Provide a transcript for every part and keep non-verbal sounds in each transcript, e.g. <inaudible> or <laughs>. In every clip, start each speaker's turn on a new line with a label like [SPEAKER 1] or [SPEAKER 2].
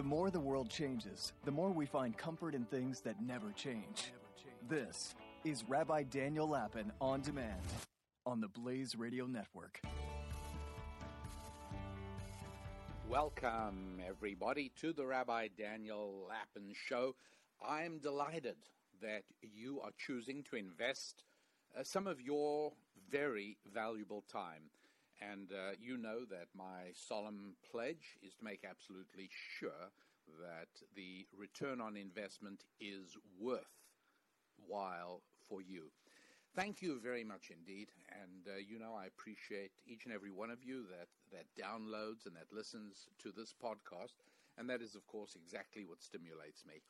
[SPEAKER 1] The more the world changes, the more we find comfort in things that never change. This is Rabbi Daniel Lapin on demand on the Blaze Radio Network.
[SPEAKER 2] Welcome, everybody, to the Rabbi Daniel Lapin Show. I'm delighted that you are choosing to invest uh, some of your very valuable time. And uh, you know that my solemn pledge is to make absolutely sure that the return on investment is worthwhile for you. Thank you very much indeed, and uh, you know I appreciate each and every one of you that that downloads and that listens to this podcast, and that is of course exactly what stimulates me,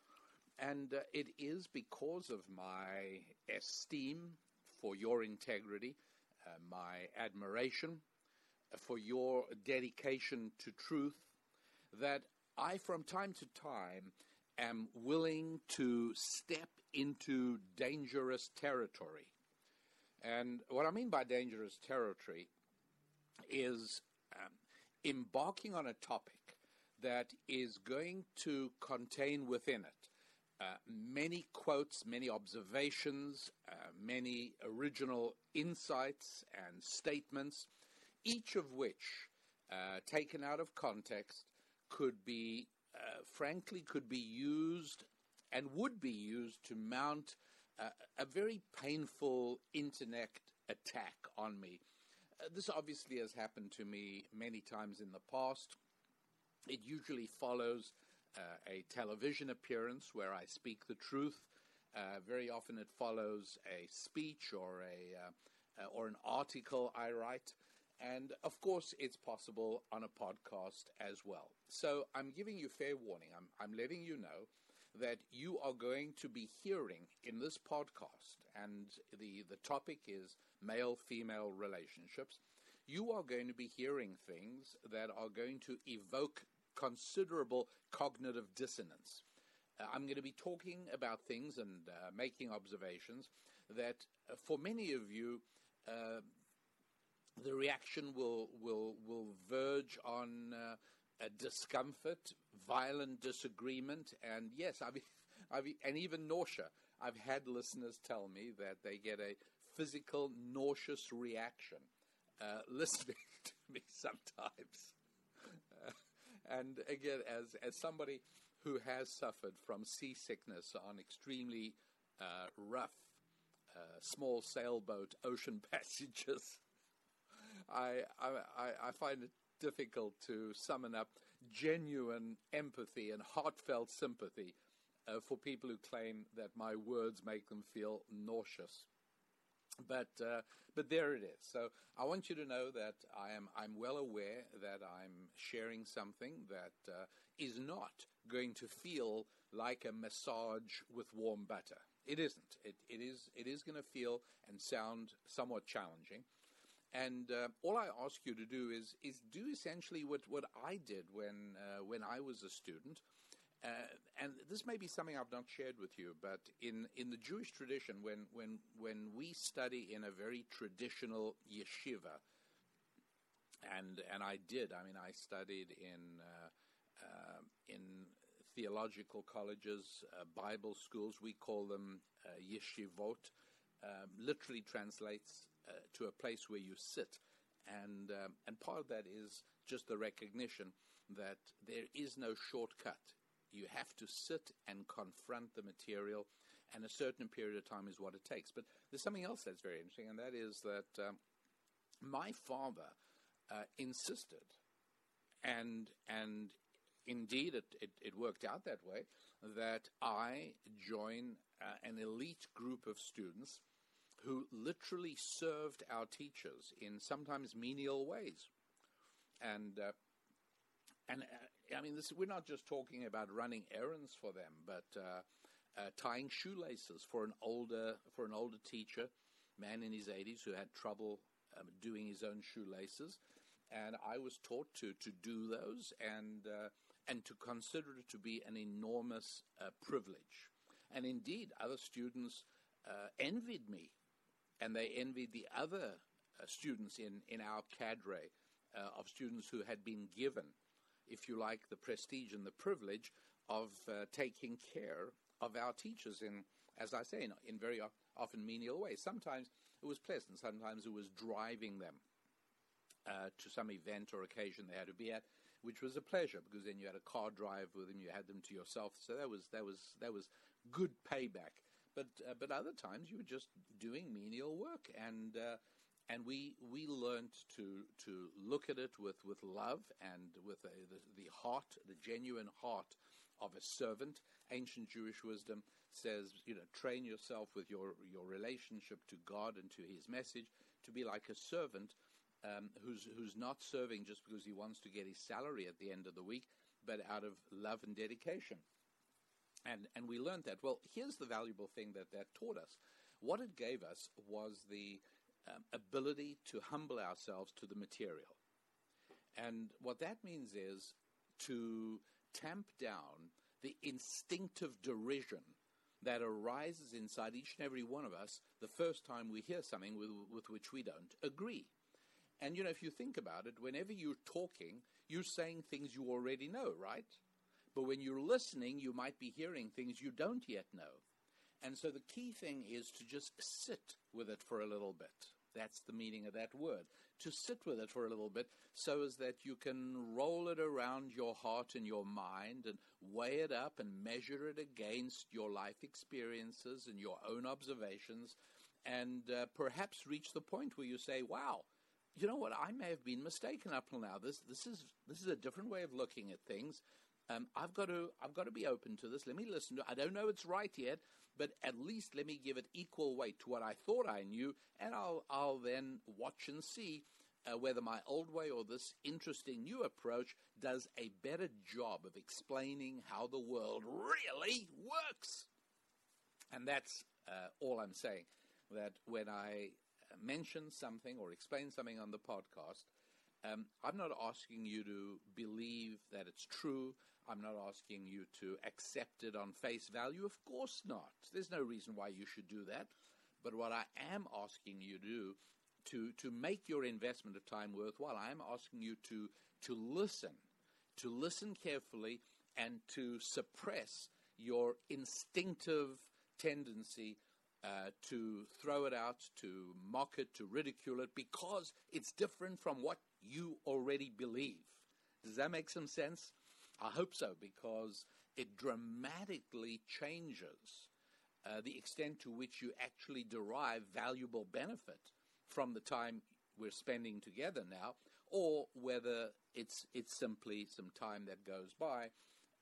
[SPEAKER 2] and uh, it is because of my esteem for your integrity, uh, my admiration for your dedication to truth, that I from time to time am willing to step into dangerous territory. And what I mean by dangerous territory is um, embarking on a topic that is going to contain within it uh, many quotes, many observations, uh, many original insights and statements, each of which, uh, taken out of context, could be, uh, frankly, could be used and would be used to mount a very painful internet attack on me. Uh, this obviously has happened to me many times in the past. It usually follows uh, a television appearance where I speak the truth. Uh, very often it follows a speech or a uh, uh, or an article I write. And of course, it's possible on a podcast as well. So I'm giving you fair warning. I'm, I'm letting you know that you are going to be hearing in this podcast, and the, the topic is male female relationships. You are going to be hearing things that are going to evoke considerable cognitive dissonance. Uh, I'm going to be talking about things and uh, making observations that, uh, for many of you, uh, the reaction will will will verge on uh, discomfort, violent disagreement, and yes, I've, I've, and even nausea. I've had listeners tell me that they get a physical nauseous reaction uh, <laughs> listening to me sometimes. Uh, and again, as as somebody who has suffered from seasickness on extremely uh, rough, uh, small sailboat ocean <laughs> passages. I, I, I find it difficult to summon up genuine empathy and heartfelt sympathy uh, for people who claim that my words make them feel nauseous. But uh, but there it is. So I want you to know that I am I'm well aware that I'm sharing something that uh, is not going to feel like a massage with warm butter. It isn't. It it is it is going to feel and sound somewhat challenging. And uh, all I ask you to do is is do essentially what, what I did when uh, when I was a student. Uh, and this may be something I've not shared with you, but in, in the Jewish tradition, when, when, when we study in a very traditional yeshiva, and, and I did, I mean, I studied in, uh, uh, in theological colleges, uh, Bible schools, we call them yeshivot, literally translates uh, to a place where you sit. And, um, and part of that is just the recognition that there is no shortcut. You have to sit and confront the material, and a certain period of time is what it takes. But there's something else that's very interesting, and that is that um, my father uh, insisted, and and indeed it, it, it, worked out that way, that I join uh, an elite group of students who literally served our teachers in sometimes menial ways. And, uh, and uh, I mean, this, we're not just talking about running errands for them, but uh, uh, tying shoelaces for an older for an older teacher, man in his 80s who had trouble um, doing his own shoelaces, and I was taught to to do those and uh, and to consider it to be an enormous uh, privilege, and indeed, other students uh, envied me, and they envied the other students in in our cadre of students who had been given if you like, the prestige and the privilege of uh, taking care of our teachers in, as I say, in, in very often menial ways. Sometimes it was pleasant, sometimes it was driving them uh, to some event or occasion they had to be at, which was a pleasure because then you had a car drive with them, you had them to yourself. So that was that was that was good payback. But uh, but other times you were just doing menial work, and uh, and we we learned to to look at it with, with love and with a, the, the heart, the genuine heart of a servant. Ancient Jewish wisdom says, you know, train yourself with your your relationship to God and to His message to be like a servant um, who's who's not serving just because he wants to get his salary at the end of the week, but out of love and dedication. And and we learned that. Well, here's the valuable thing that that taught us. What it gave us was the um, ability to humble ourselves to the material. And what that means is to tamp down the instinctive derision that arises inside each and every one of us the first time we hear something with, with which we don't agree. And you know, if you think about it, whenever you're talking, you're saying things you already know, right? But when you're listening, you might be hearing things you don't yet know. And so the key thing is to just sit with it for a little bit. That's the meaning of that word. To sit with it for a little bit so as that you can roll it around your heart and your mind and weigh it up and measure it against your life experiences and your own observations and uh, perhaps reach the point where you say, wow, you know what? I may have been mistaken up till now. This, this is, this is a different way of looking at things. Um, I've got to I've got to be open to this. Let me listen to. I don't know it's right yet, but at least let me give it equal weight to what I thought I knew, and I'll I'll then watch and see uh, whether my old way or this interesting new approach does a better job of explaining how the world really works. And that's uh, all I'm saying. That when I mention something or explain something on the podcast, um, I'm not asking you to believe that it's true. I'm not asking you to accept it on face value. Of course not. There's no reason why you should do that. But what I am asking you to do to, to make your investment of time worthwhile, I am asking you to, to listen, to listen carefully and to suppress your instinctive tendency uh, to throw it out, to mock it, to ridicule it, because it's different from what you already believe. Does that make some sense? I hope so, because it dramatically changes uh, the extent to which you actually derive valuable benefit from the time we're spending together now, or whether it's it's simply some time that goes by,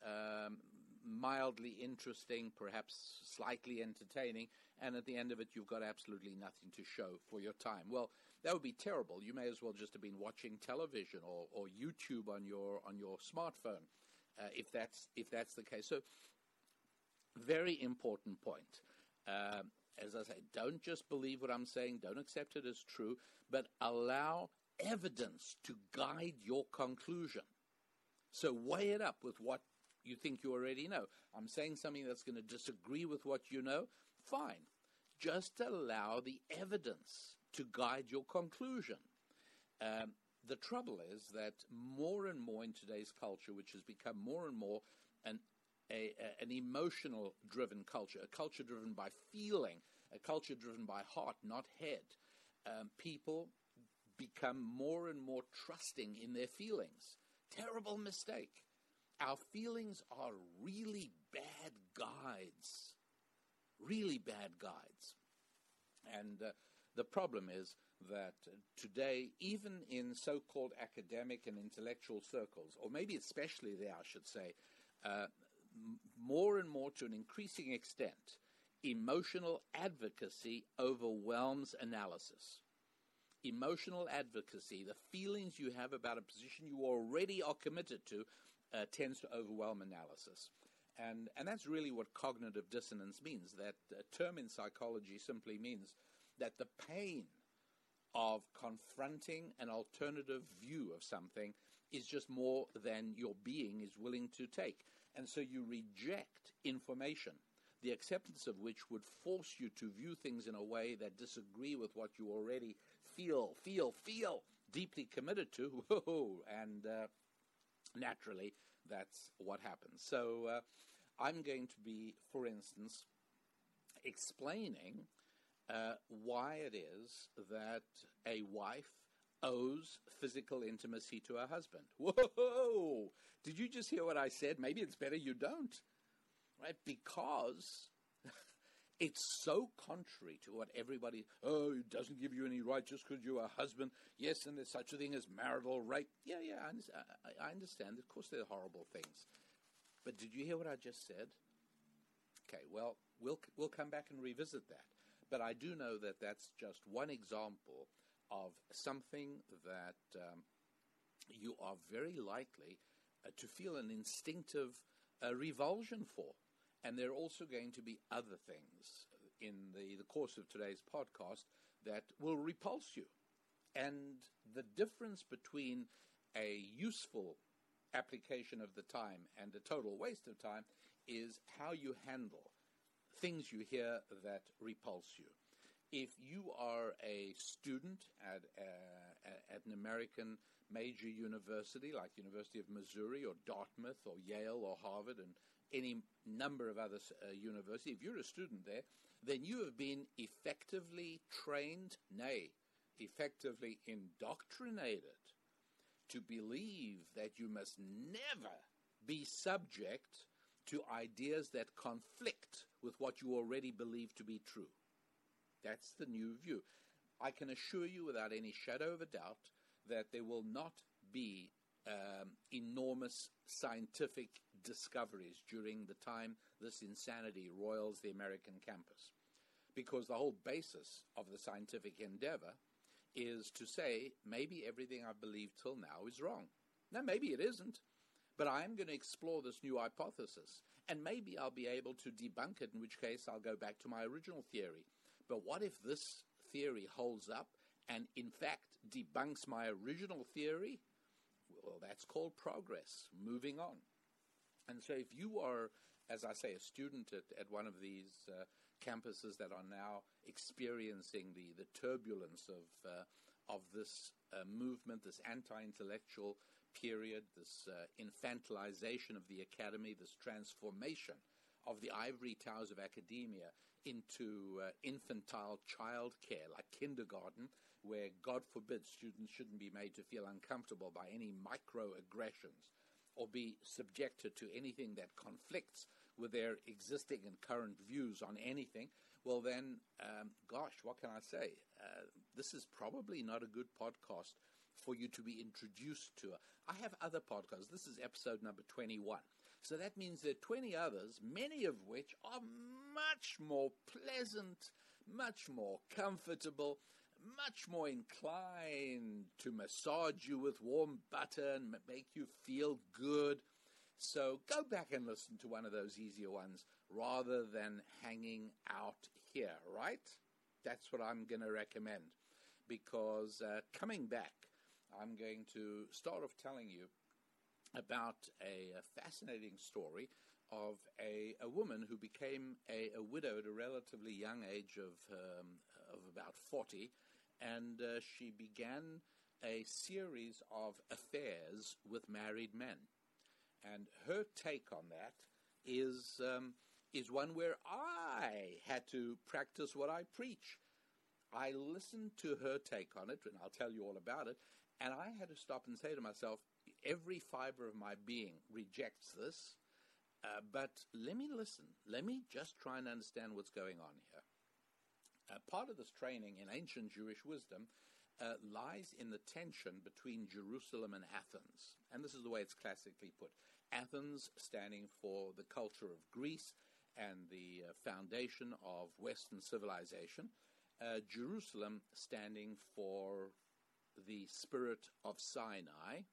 [SPEAKER 2] um, mildly interesting, perhaps slightly entertaining, and at the end of it, you've got absolutely nothing to show for your time. Well, that would be terrible. You may as well just have been watching television or, or YouTube on your on your smartphone, uh, if that's if that's the case. So, very important point. Uh, as I say, don't just believe what I'm saying. Don't accept it as true, but allow evidence to guide your conclusion. So weigh it up with what you think you already know. I'm saying something that's going to disagree with what you know. Fine. Just allow the evidence to guide your conclusion. Um, the trouble is that more and more in today's culture, which has become more and more an, a, a, an emotional driven culture, a culture driven by feeling, a culture driven by heart, not head, um, people become more and more trusting in their feelings. Terrible mistake. Our feelings are really bad guides. Really bad guides. And uh, the problem is that today, even in so called academic and intellectual circles, or maybe especially there, I should say, uh, m- more and more to an increasing extent, emotional advocacy overwhelms analysis. emotional advocacy, the feelings you have about a position you already are committed to, uh, tends to overwhelm analysis. And, and that's really what cognitive dissonance means. That uh, term in psychology simply means that the pain of confronting an alternative view of something is just more than your being is willing to take. And so you reject information, the acceptance of which would force you to view things in a way that disagree with what you already feel, feel, feel deeply committed to. <laughs> and uh, naturally, that's what happens. So uh, I'm going to be, for instance, explaining uh, why it is that a wife owes physical intimacy to her husband. <laughs> Whoa! Did you just hear what I said? Maybe it's better you don't. Right? Because <laughs> it's so contrary to what everybody, oh, it doesn't give you any right just because you're a husband. Yes, and there's such a thing as marital rape. Yeah, yeah, I, understand. Of course, there are horrible things. But did you hear what I just said? Okay, well, we'll, we'll come back and revisit that. But I do know that that's just one example of something that um, you are very likely uh, to feel an instinctive uh, revulsion for. And there are also going to be other things in the, the course of today's podcast that will repulse you. And the difference between a useful application of the time and a total waste of time is how you handle things you hear that repulse you. If you are a student at, uh, at an American major university like University of Missouri or Dartmouth or Yale or Harvard and any number of other uh, universities, if you're a student there, then you have been effectively trained, nay, effectively indoctrinated to believe that you must never be subject to ideas that conflict with what you already believe to be true. That's the new view. I can assure you without any shadow of a doubt that there will not be um, enormous scientific discoveries during the time this insanity roils the American campus. Because the whole basis of the scientific endeavor is to say maybe everything I've believed till now is wrong. Now, maybe it isn't, but I'm going to explore this new hypothesis. And maybe I'll be able to debunk it, in which case I'll go back to my original theory. But what if this theory holds up and, in fact, debunks my original theory? Well, that's called progress, moving on. And so, if you are, as I say, a student at, at one of these uh, campuses that are now experiencing the, the turbulence of, uh, of this uh, movement, this anti intellectual period, this uh, infantilization of the academy, this transformation of the ivory towers of academia into uh, infantile childcare, like kindergarten, where, God forbid, students shouldn't be made to feel uncomfortable by any microaggressions or be subjected to anything that conflicts with their existing and current views on anything, well, then, um, gosh, what can I say? Uh, this is probably not a good podcast for you to be introduced to. I have other podcasts. This is episode number 21. So that means there are 20 others, many of which are much more pleasant, much more comfortable, much more inclined to massage you with warm butter and make you feel good. So go back and listen to one of those easier ones rather than hanging out here, right? That's what I'm going to recommend. Because uh, coming back, I'm going to start off telling you about a, a fascinating story of a, a woman who became a, a, widow at a relatively young age of, um, of about 40, and uh, she began a series of affairs with married men. And her take on that is, um, is one where I had to practice what I preach. I listened to her take on it, and I'll tell you all about it, and I had to stop and say to myself, every fiber of my being rejects this, uh, but let me listen. Let me just try and understand what's going on here. Uh, part of this training in ancient Jewish wisdom uh, lies in the tension between Jerusalem and Athens. And this is the way it's classically put Athens standing for the culture of Greece and the uh, foundation of Western civilization, uh, Jerusalem standing for the spirit of Sinai,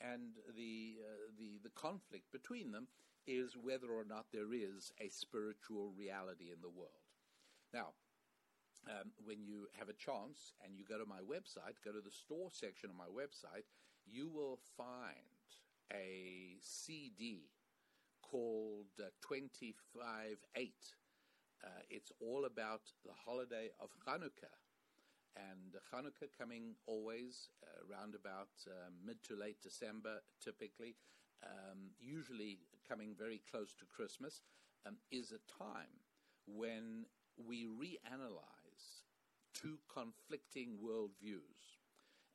[SPEAKER 2] and the, uh, the, the conflict between them is whether or not there is a spiritual reality in the world. Now, um, when you have a chance and you go to my website, go to the store section of my website, you will find a CD called uh, 25 8. Uh, it's all about the holiday of Hanukkah. And Hanukkah coming always uh, around about uh, mid to late December, typically, um, usually coming very close to Christmas, um, is a time when we reanalyze two conflicting worldviews.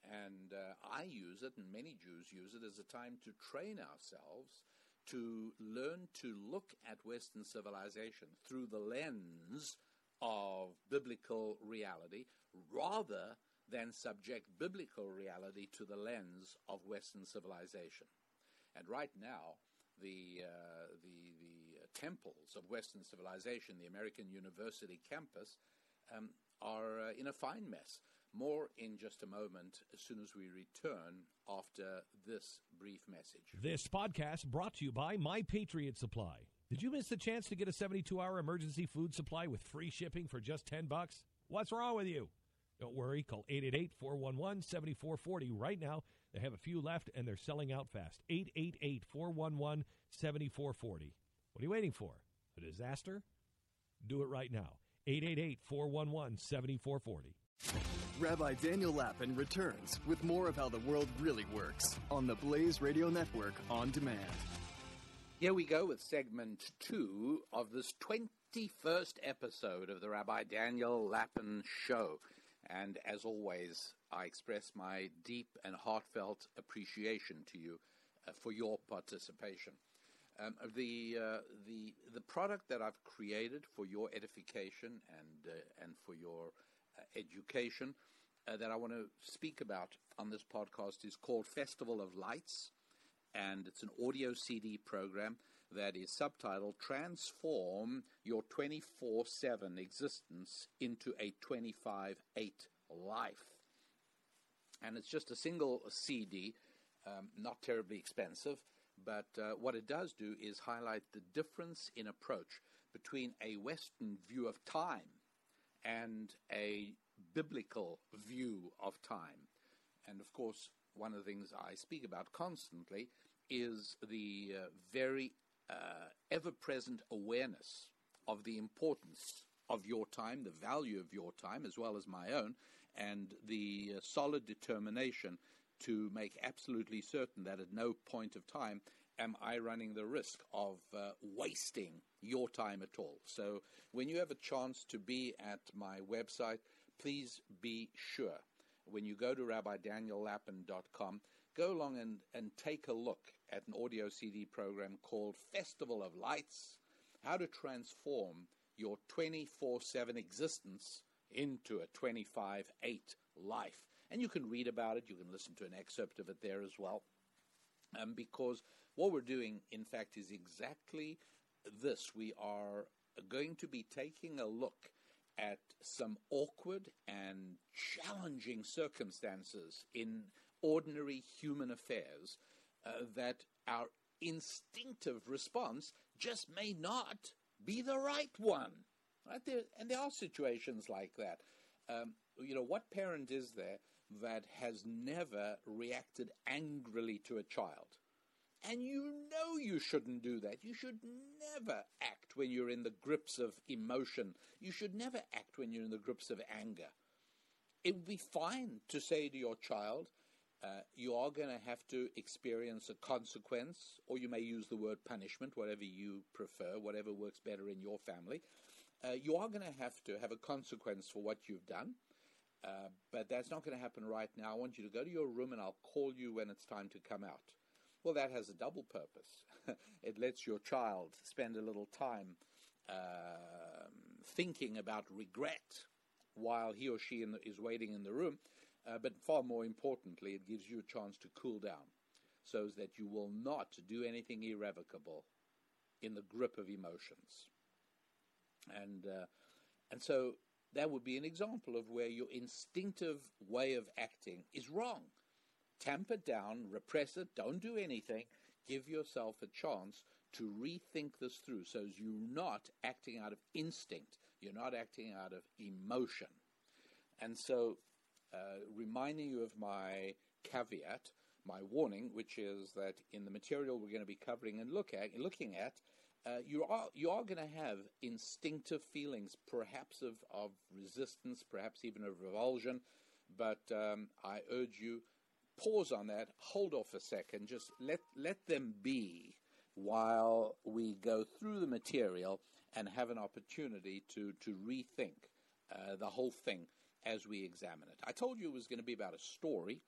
[SPEAKER 2] And uh, I use it, and many Jews use it, as a time to train ourselves to learn to look at Western civilization through the lens of biblical reality rather than subject biblical reality to the lens of Western civilization. And right now, the, uh, the, the temples of Western civilization, the American University campus, um, are uh, in a fine mess. More in just a moment as soon as we return after this brief message.
[SPEAKER 3] This podcast brought to you by My Patriot Supply. Did you miss the chance to get a 72-hour emergency food supply with free shipping for just 10 bucks? What's wrong with you? Don't worry, call 888-411-7440 right now. They have a few left and they're selling out fast. 888-411-7440. What are you waiting for? A disaster? Do it right now. 888-411-7440.
[SPEAKER 1] Rabbi Daniel Lapin returns with more of how the world really works on the Blaze Radio Network on demand.
[SPEAKER 2] Here we go with segment two of this 21st episode of the Rabbi Daniel Lapin Show. And as always, I express my deep and heartfelt appreciation to you uh, for your participation. Um, the, uh, the, the product that I've created for your edification and, uh, and for your uh, education uh, that I want to speak about on this podcast is called Festival of Lights, and it's an audio CD program that is subtitled Transform Your 24 7 Existence into a 25 8 Life. And it's just a single CD, um, not terribly expensive, but uh, what it does do is highlight the difference in approach between a Western view of time and a biblical view of time. And of course, one of the things I speak about constantly is the uh, very uh, ever present awareness of the importance of your time, the value of your time, as well as my own, and the uh, solid determination to make absolutely certain that at no point of time am I running the risk of uh, wasting your time at all. So when you have a chance to be at my website, please be sure when you go to rabbidaniellapin.com, go along and, and take a look at an audio CD program called Festival of Lights How to Transform Your 24 7 Existence into a 25 8 Life. And you can read about it, you can listen to an excerpt of it there as well. Um, because what we're doing, in fact, is exactly this. We are going to be taking a look at some awkward and challenging circumstances in ordinary human affairs uh, that our instinctive response just may not be the right one. Right there, and there are situations like that. Um, you know, what parent is there that has never reacted angrily to a child? And you know you shouldn't do that. You should never act when you're in the grips of emotion. You should never act when you're in the grips of anger. It would be fine to say to your child, uh, you are going to have to experience a consequence, or you may use the word punishment, whatever you prefer, whatever works better in your family. Uh, you are going to have to have a consequence for what you've done, uh, but that's not going to happen right now. I want you to go to your room and I'll call you when it's time to come out. Well, that has a double purpose. <laughs> it lets your child spend a little time uh, thinking about regret while he or she the, is waiting in the room. Uh, but far more importantly, it gives you a chance to cool down so that you will not do anything irrevocable in the grip of emotions. And, uh, and so that would be an example of where your instinctive way of acting is wrong. Tamp it down, repress it, don't do anything. Give yourself a chance to rethink this through so as you're not acting out of instinct, you're not acting out of emotion. And so, uh, reminding you of my caveat, my warning, which is that in the material we're going to be covering and look at, looking at, uh, you are you are going to have instinctive feelings, perhaps of, of resistance, perhaps even of revulsion. But um, I urge you, pause on that, hold off a second, just let let them be while we go through the material and have an opportunity to to rethink uh, the whole thing as we examine it. I told you it was going to be about a story,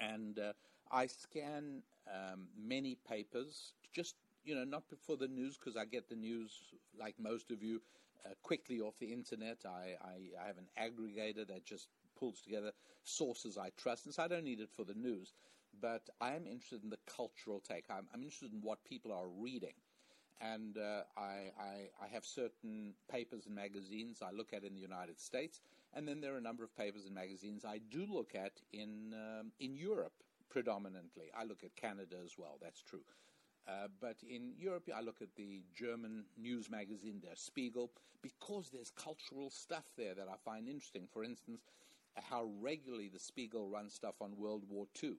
[SPEAKER 2] and uh, I scan um, many papers just you know, not for the news because I get the news like most of you uh, quickly off the internet. I, I, I, have an aggregator that just pulls together sources I trust, and so I don't need it for the news. But I am interested in the cultural take. I'm, I'm interested in what people are reading. And uh, I, I, I have certain papers and magazines I look at in the United States, and then there are a number of papers and magazines I do look at in um, in Europe predominantly. I look at Canada as well. That's true. Uh, but in Europe, I look at the German news magazine, Der Spiegel, because there's cultural stuff there that I find interesting. For instance, how regularly the Spiegel runs stuff on World War II.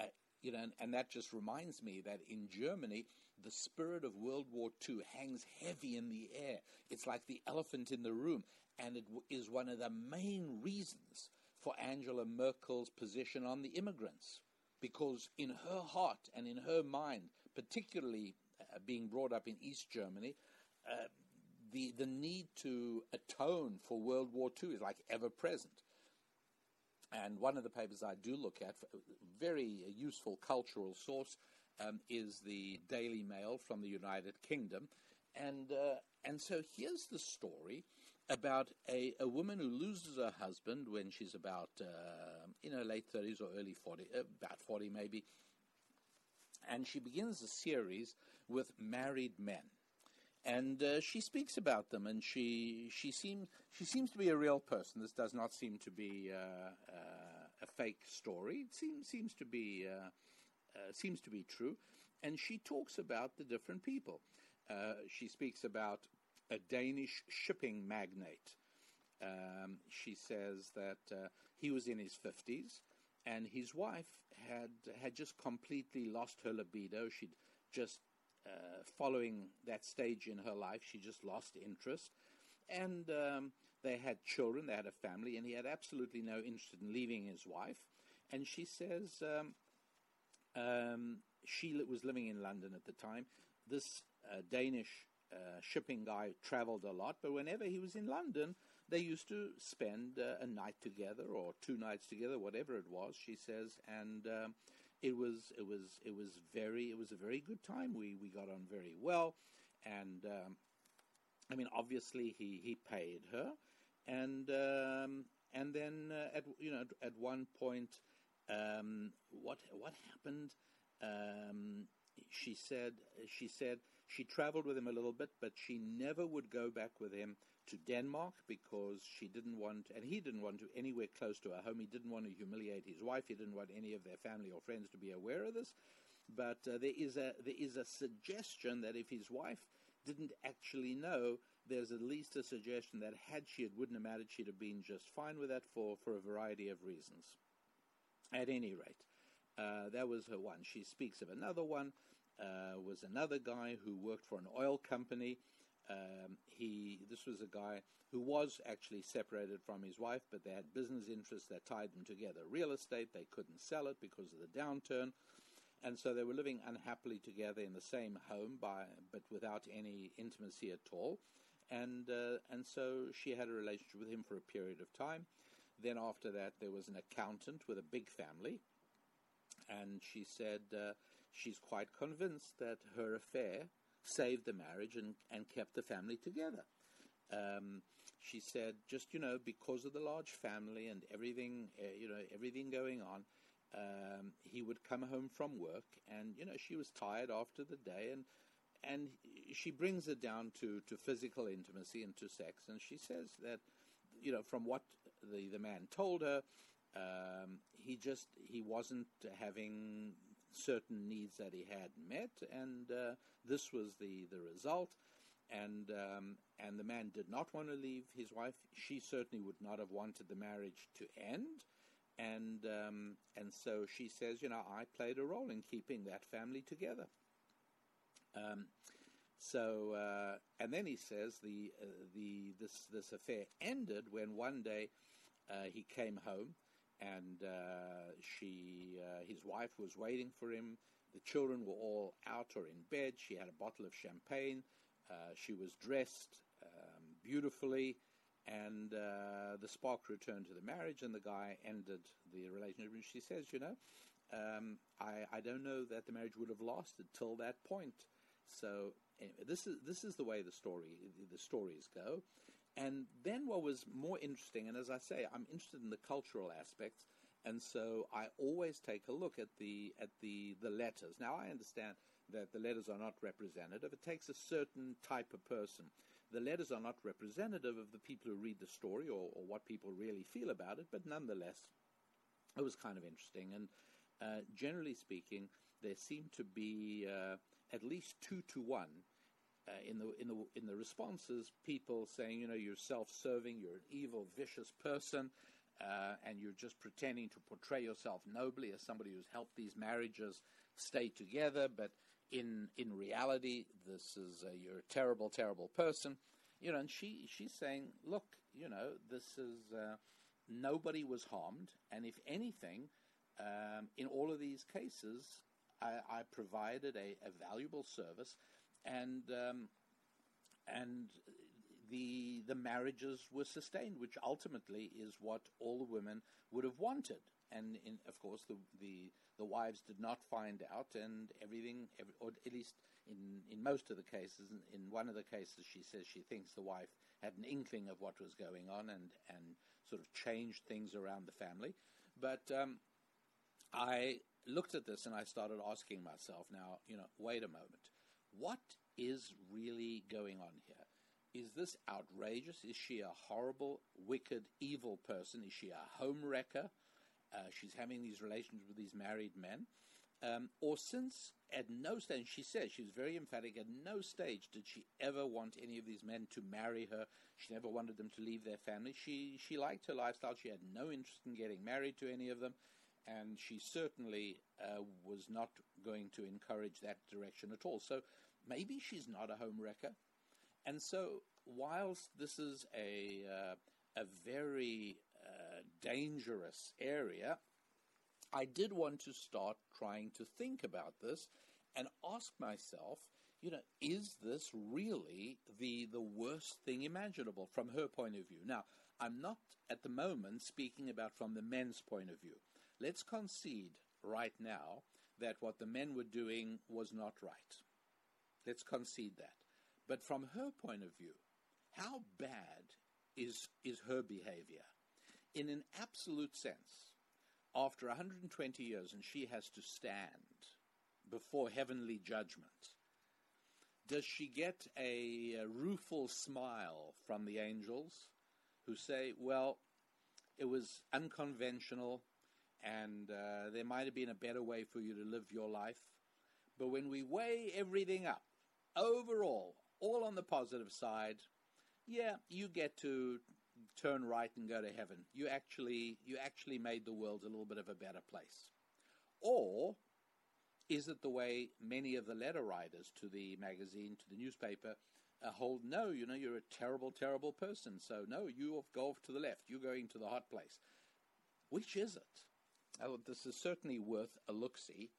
[SPEAKER 2] Uh, you know, and, and, that just reminds me that in Germany, the spirit of World War II hangs heavy in the air. It's like the elephant in the room, and it is one of the main reasons for Angela Merkel's position on the immigrants. Because in her heart and in her mind, particularly uh, being brought up in East Germany, uh, the the need to atone for World War II is like ever present. And one of the papers I do look at, very useful cultural source, um, is the Daily Mail from the United Kingdom, and uh, and so here's the story about a, a woman who loses her husband when she's about uh, in her late 30s or early 40, uh, about 40 maybe, and she begins a series with married men. And uh, she speaks about them, and she she seems she seems to be a real person. This does not seem to be uh, uh, a fake story. It seems seems to be uh, seems to be true. And she talks about the different people. She speaks about a Danish shipping magnate. Um, she says that he was in his fifties and his wife had had just completely lost her libido. She'd just uh, following that stage in her life, she just lost interest, and um, they had children, they had a family, and he had absolutely no interest in leaving his wife. And she says um, um, she was living in London at the time. This uh, Danish uh, shipping guy traveled a lot, but whenever he was in London, they used to spend uh, a night together or two nights together, whatever it was. She says, and um, it was it was it was very it was a very good time. We we got on very well, and um, I mean obviously he he paid her, and um, and then uh, at you know at one point um, what what happened. Um, she said she said she traveled with him a little bit, but she never would go back with him to Denmark because she didn't want, and he didn't want to anywhere close to her home. He didn't want to humiliate his wife. He didn't want any of their family or friends to be aware of this. But uh, there is a there is a suggestion that if his wife didn't actually know, there's at least a suggestion that had she, it wouldn't have mattered. She'd have been just fine with that for for a variety of reasons. At any rate, uh, that was her one. She speaks of another one. Uh, was another guy who worked for an oil company um, he this was a guy who was actually separated from his wife, but they had business interests that tied them together. Real estate, they couldn't sell it because of the downturn, and so they were living unhappily together in the same home, by but without any intimacy at all. And uh, and so she had a relationship with him for a period of time. Then after that, there was an accountant with a big family, and she said uh, she's quite convinced that her affair saved the marriage and, and kept the family together. Um, she said, just you know, because of the large family and everything, uh, you know, everything going on, um, he would come home from work, and you know, she was tired after the day, and and she brings it down to to physical intimacy and to sex, and she says that you know, from what the, the man told her, um, he just he wasn't having certain needs that he had met, and uh, this was the the result. And um, and the man did not want to leave his wife. She certainly would not have wanted the marriage to end. And um, and so she says, you know, I played a role in keeping that family together. Um, so uh, and then he says the uh, the this this affair ended when one day uh, he came home and uh, she uh, his wife was waiting for him. The children were all out or in bed. She had a bottle of champagne. Uh, she was dressed um, beautifully, and the spark returned to the marriage, and the guy ended the relationship. And she says, you know. Um, I, I don't know that the marriage would have lasted till that point. So anyway, this is this is the way the story the stories go. And then what was more interesting, and as I say, I'm interested in the cultural aspects, and so I always take a look at the at the the letters. Now I understand that the letters are not representative. It takes a certain type of person. The letters are not representative of the people who read the story or, or what people really feel about it, but nonetheless, it was kind of interesting. And uh, generally speaking, there seemed to be uh, at least two to one uh, in the in the in the responses, people saying, you know, you're self-serving, you're an evil, vicious person, uh, and you're just pretending to portray yourself nobly as somebody who's helped these marriages stay together, but in in reality, this is a, you're a terrible, terrible person, you know. And she she's saying, look, you know, this is uh, nobody was harmed, and if anything, um, in all of these cases, I, I provided a, a valuable service and um, and the the marriages were sustained, which ultimately is what all the women would have wanted. And in, of course, the, the the wives did not find out, and everything, every, or at least in in most of the cases, in one of the cases, she says she thinks the wife had an inkling of what was going on and and sort of changed things around the family. But um, I looked at this and I started asking myself, now, you know, wait a moment what is really going on here? Is this outrageous? Is she a horrible, wicked, evil person? Is she a home wrecker? Uh, she's having these relations with these married men. Um, or since at no stage, she says, she was very emphatic, at no stage did she ever want any of these men to marry her. She never wanted them to leave their family. She, she liked her lifestyle. She had no interest in getting married to any of them. And she certainly uh, was not going to encourage that direction at all. So maybe she's not a home wrecker. And so, whilst this is a, uh, a very uh, dangerous area, I did want to start trying to think about this and ask myself, you know, is this really the the worst thing imaginable from her point of view? Now, I'm not at the moment speaking about from the men's point of view. Let's concede right now that what the men were doing was not right. Let's concede that. But from her point of view, how bad is, is her behavior? In an absolute sense, after 120 years, and she has to stand before heavenly judgment, does she get a, a rueful smile from the angels who say, well, it was unconventional and uh, there might have been a better way for you to live your life? But when we weigh everything up, overall, all on the positive side, yeah, you get to turn right and go to heaven. You actually you actually made the world a little bit of a better place. Or is it the way many of the letter writers to the magazine, to the newspaper, uh, hold no, you know, you're a terrible, terrible person. So no, you go off to the left. You're going to the hot place. Which is it? Oh, this is certainly worth a look see.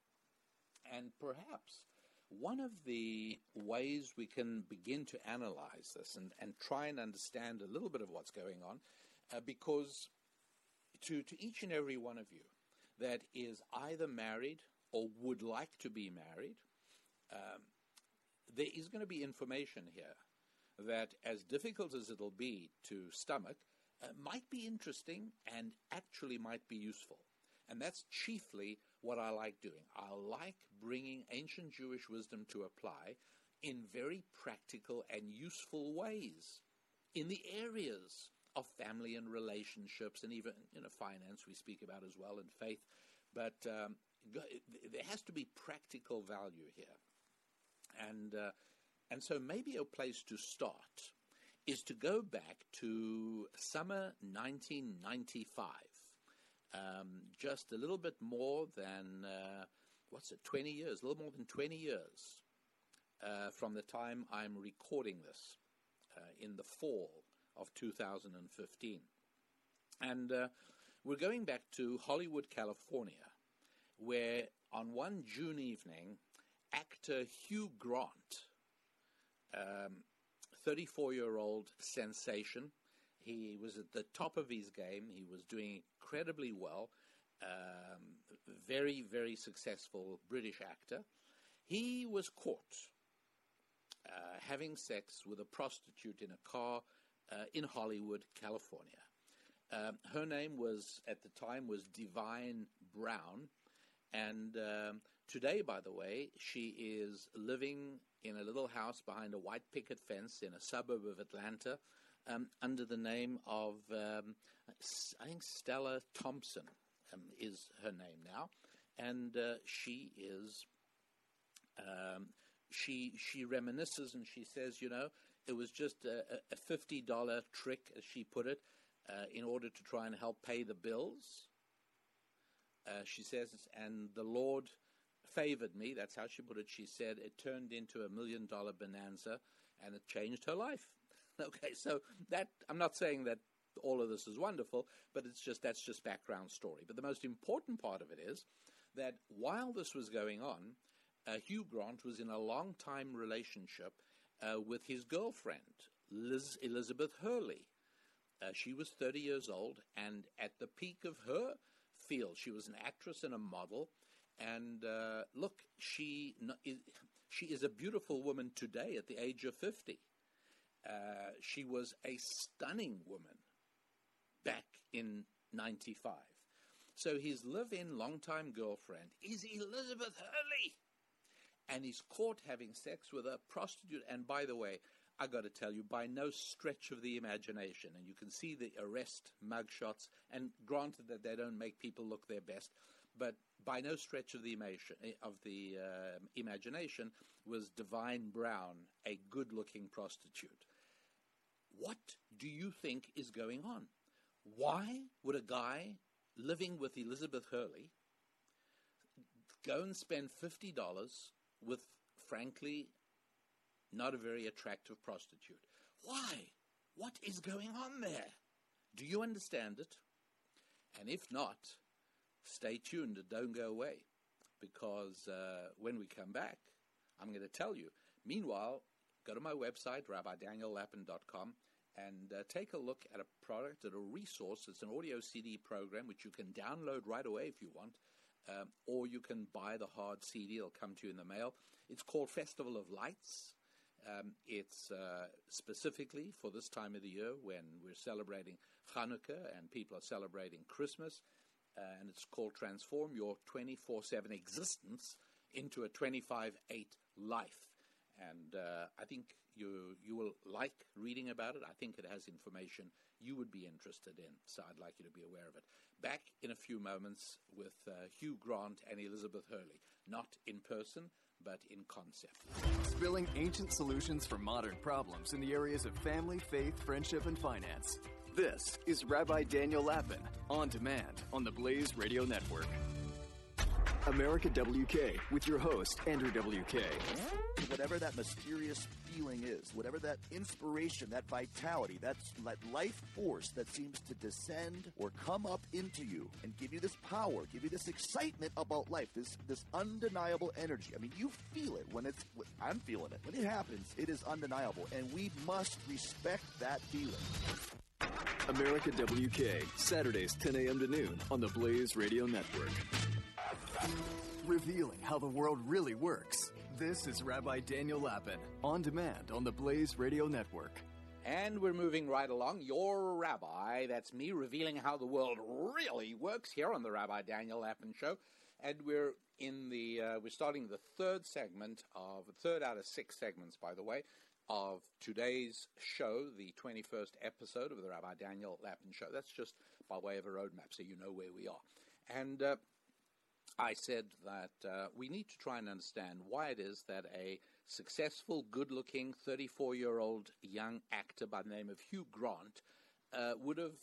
[SPEAKER 2] And perhaps one of the ways we can begin to analyze this and, and try and understand a little bit of what's going on, uh, because to, to each and every one of you that is either married or would like to be married, um, there is going to be information here that, as difficult as it'll be to stomach, uh, might be interesting and actually might be useful. And that's chiefly what I like doing. I like bringing ancient Jewish wisdom to apply in very practical and useful ways in the areas of family and relationships, and even you know finance we speak about as well, and faith. But um, there has to be practical value here, and uh, and so maybe a place to start is to go back to summer 1995, um, just a little bit more than uh, what's it, 20 years, a little more than 20 years uh, from the time I'm recording this uh, in the fall of 2015. And uh, we're going back to Hollywood, California, where on one June evening, actor Hugh Grant, 34 um, year old sensation, he was at the top of his game. He was doing incredibly well. Um, very, very successful British actor. He was caught uh, having sex with a prostitute in a car uh, in Hollywood, California. Um, her name was, at the time, was Divine Brown. And um, today, by the way, she is living in a little house behind a white picket fence in a suburb of Atlanta um, under the name of, um, I think, Stella Thompson um, is her name now. And uh, she is um, she she reminisces and she says, you know, it was just a, a fifty dollar trick, as she put it, uh, in order to try and help pay the bills. Uh, she says, and the Lord favored me. That's how she put it. She said it turned into a million dollar bonanza, and it changed her life. <laughs> okay, so that I'm not saying that all of this is wonderful, but it's just that's just background story. But the most important part of it is that while this was going on, uh, Hugh Grant was in a long time relationship uh, with his girlfriend, Liz Elizabeth Hurley. Uh, she was 30 years old, and at the peak of her field, she was an actress and a model. And uh, look, she she is a beautiful woman today at the age of 50. Uh, she was a stunning woman back in 95. So his live in longtime girlfriend is Elizabeth Hurley and he's caught having sex with a prostitute. And by the way, I got to tell you, by no stretch of the imagination, and you can see the arrest mugshots, and granted that they don't make people look their best, but by no stretch of the, imation, of the uh, imagination was Divine Brown a good looking prostitute. What do you think is going on? Why would a guy living with Elizabeth Hurley go and spend $50 with, frankly, not a very attractive prostitute. Why? What is going on there? Do you understand it? And if not, stay tuned and don't go away because uh, when we come back, I'm going to tell you. Meanwhile, go to my website, rabbidaniellapin.com, and uh, take a look at a product, at a resource. It's an audio CD program which you can download right away if you want um, or you can buy the hard CD. It'll come to you in the mail. It's called Festival of Lights. Um, it's uh, specifically for this time of the year when we're celebrating Hanukkah and people are celebrating Christmas. Uh, and it's called Transform Your 24 7 Existence into a 25 8 Life. And uh, I think you, you will like reading about it. I think it has information you would be interested in. So I'd like you to be aware of it. Back in a few moments with uh, Hugh Grant and Elizabeth Hurley, not in person, but in concept.
[SPEAKER 1] Spilling ancient solutions for modern problems in the areas of family, faith, friendship, and finance. This is Rabbi Daniel Lapin, on demand on the Blaze Radio Network. America WK with your host, Andrew WK.
[SPEAKER 4] Whatever that mysterious feeling is, whatever that inspiration, that vitality, that, that life force that seems to descend or come up into you and give you this power, give you this excitement about life, this, this undeniable energy. I mean, you feel it when it's, I'm feeling it. When it happens, it is undeniable, and we must respect that feeling.
[SPEAKER 1] America WK, Saturdays 10 a.m. to noon on the Blaze Radio Network. Revealing how the world really works. This is Rabbi Daniel Lapin, on demand on the Blaze Radio Network.
[SPEAKER 2] And we're moving right along. Your rabbi, that's me, revealing how the world really works here on the Rabbi Daniel Lapin Show. And we're in the, uh, we're starting the third segment of, third out of six segments, by the way, of today's show, the 21st episode of the Rabbi Daniel Lapin Show. That's just by way of a roadmap so you know where we are. And uh, I said that uh, we need to try and understand why it is that a successful, good looking 34 year old young actor by the name of Hugh Grant uh, would have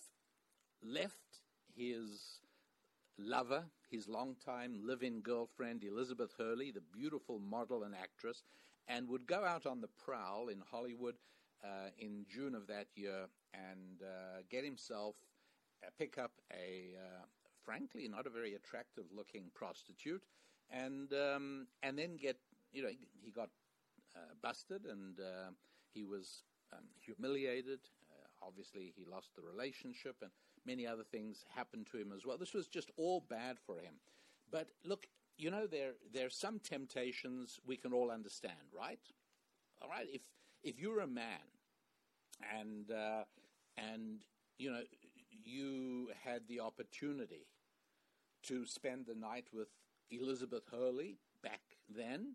[SPEAKER 2] left his lover, his longtime live in girlfriend, Elizabeth Hurley, the beautiful model and actress, and would go out on the prowl in Hollywood uh, in June of that year and uh, get himself pick up a uh, frankly not a very attractive looking prostitute. And um, and then get you know he got uh, busted and uh, he was um, humiliated. Obviously he lost the relationship and many other things happened to him as well. This was just all bad for him. But look you know, there there are some temptations we can all understand, right? All right, if if you're a man and uh, and you know you had the opportunity to spend the night with Elizabeth Hurley back then,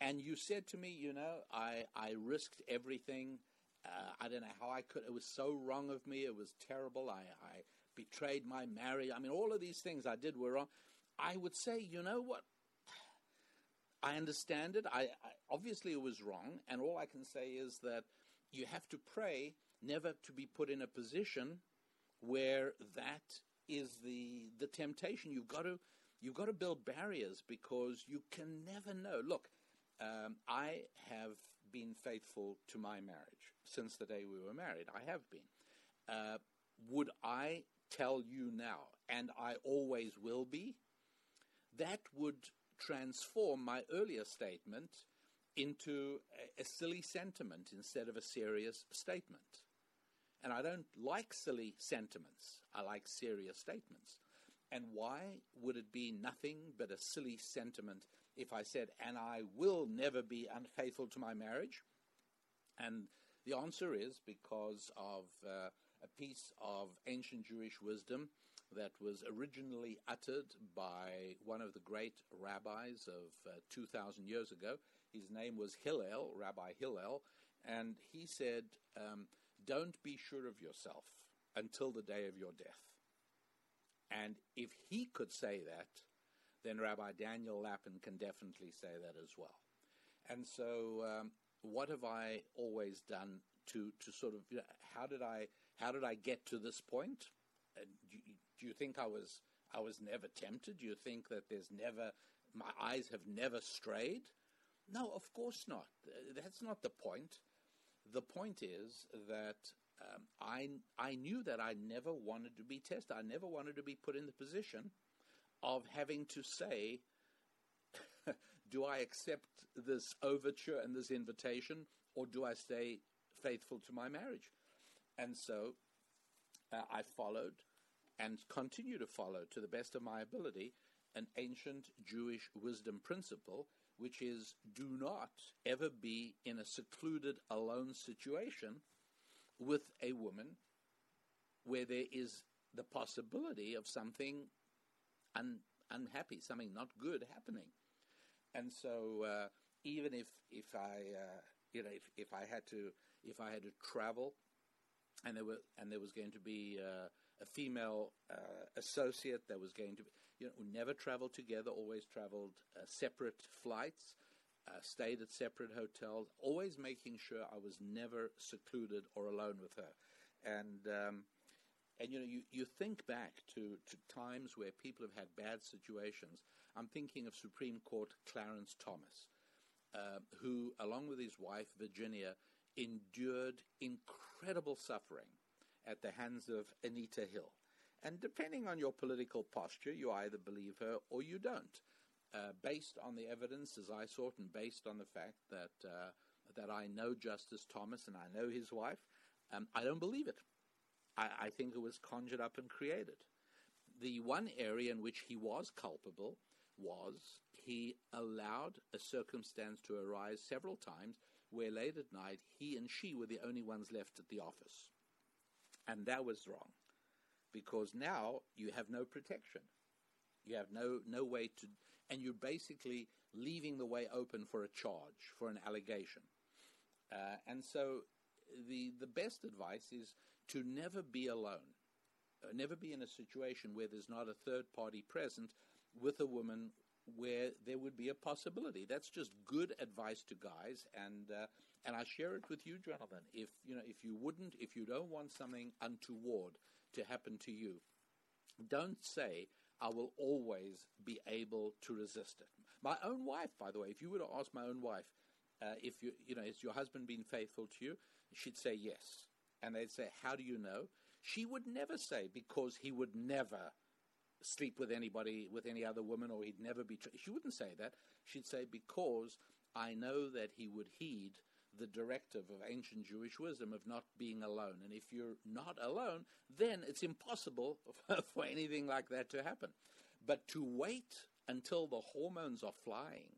[SPEAKER 2] and you said to me, you know, I I risked everything. Uh, I don't know how I could. It was so wrong of me. It was terrible. I, I betrayed my marriage. I mean, all of these things I did were wrong. I would say, you know what? I understand it. I, I, obviously it was wrong, and all I can say is that you have to pray never to be put in a position where that is the the temptation. You've got to you've got to build barriers because you can never know. Look, um, I have been faithful to my marriage since the day we were married. I have been. Uh, would I tell you now, and I always will be, that would transform my earlier statement into a, a, silly sentiment instead of a serious statement. And I don't like silly sentiments, I like serious statements. And why would it be nothing but a silly sentiment if I said, and I will never be unfaithful to my marriage? And the answer is because of uh, a piece of ancient Jewish wisdom that was originally uttered by one of the great rabbis of uh, 2,000 years ago. His name was Hillel, Rabbi Hillel, and he said, um, Don't be sure of yourself until the day of your death. And if he could say that, then Rabbi Daniel Lapin can definitely say that as well. And so, um, what have I always done to, to sort of, you know, how did I how did I get to this point? Uh, do you think I was I was never tempted? Do you think that there's never my eyes have never strayed? No, of course not. That's not the point. The point is that um, I I knew that I never wanted to be tested. I never wanted to be put in the position of having to say, <laughs> do I accept this overture and this invitation, or do I stay faithful to my marriage? And so uh, I followed and continue to follow, to the best of my ability, an ancient Jewish wisdom principle, which is do not ever be in a secluded, alone situation with a woman where there is the possibility of something un- unhappy, something not good happening. And so, uh, even if if I uh, you know if, if I had to if I had to travel, and there were and there was going to be uh, a female uh, associate that was going to be, you know, never traveled together, always traveled uh, separate flights, uh, stayed at separate hotels, always making sure I was never secluded or alone with her. And, um, and you know, you, you think back to, to times where people have had bad situations. I'm thinking of Supreme Court Clarence Thomas, uh, who, along with his wife, Virginia, endured incredible suffering at the hands of Anita Hill. And depending on your political posture, you either believe her or you don't. Uh, based on the evidence as I saw it, and based on the fact that uh, that I know Justice Thomas and I know his wife, um, I don't believe it. I, I think it was conjured up and created. The one area in which he was culpable was he allowed a circumstance to arise several times where late at night he and she were the only ones left at the office. And that was wrong because now you have no protection. You have no, no way to, and you're basically leaving the way open for a charge, for an allegation. Uh, and so the, the best advice is to never be alone. Uh, never be in a situation where there's not a third party present with a woman where there would be a possibility. That's just good advice to guys, and uh, and I share it with you, gentlemen. If you know, if you wouldn't, if you don't want something untoward to happen to you, don't say I will always be able to resist it. My own wife, by the way, if you were to ask my own wife, uh, if you you know, has your husband been faithful to you? She'd say yes, and they'd say, how do you know? She would never say because he would never sleep with anybody, with any other woman, or he'd never be. Tra- she wouldn't say that. She'd say, because I know that he would heed the directive of ancient Jewish wisdom of not being alone. And if you're not alone, then it's impossible <laughs> for anything like that to happen. But to wait until the hormones are flying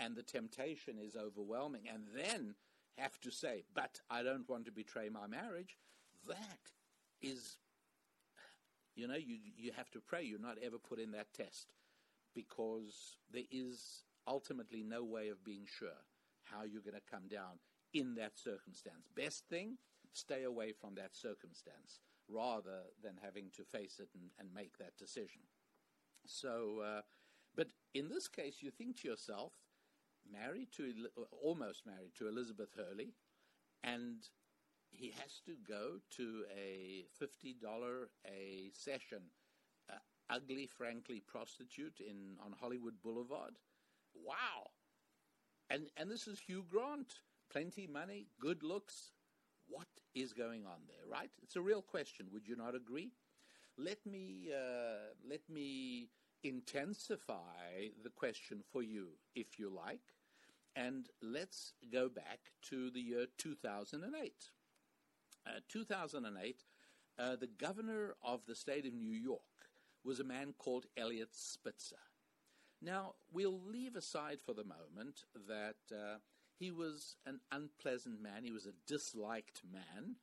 [SPEAKER 2] and the temptation is overwhelming, and then have to say, but I don't want to betray my marriage, that is you know, you, you have to pray you're not ever put in that test because there is ultimately no way of being sure how you're going to come down in that circumstance. Best thing, stay away from that circumstance rather than having to face it and, and make that decision. So, uh, but in this case, you think to yourself, married to, almost married to Elizabeth Hurley, and he has to go to a $50 a session uh, ugly frankly prostitute in on Hollywood Boulevard. Wow. And and this is Hugh Grant. Plenty money, good looks. What is going on there, right? It's a real question. Would you not agree? Let me uh, let me intensify the question for you, if you like, and let's go back to the year 2008. Uh, 2008, uh, the governor of the state of New York was a man called Eliot Spitzer. Now, we'll leave aside for the moment that uh, he was an unpleasant man, he was a disliked man.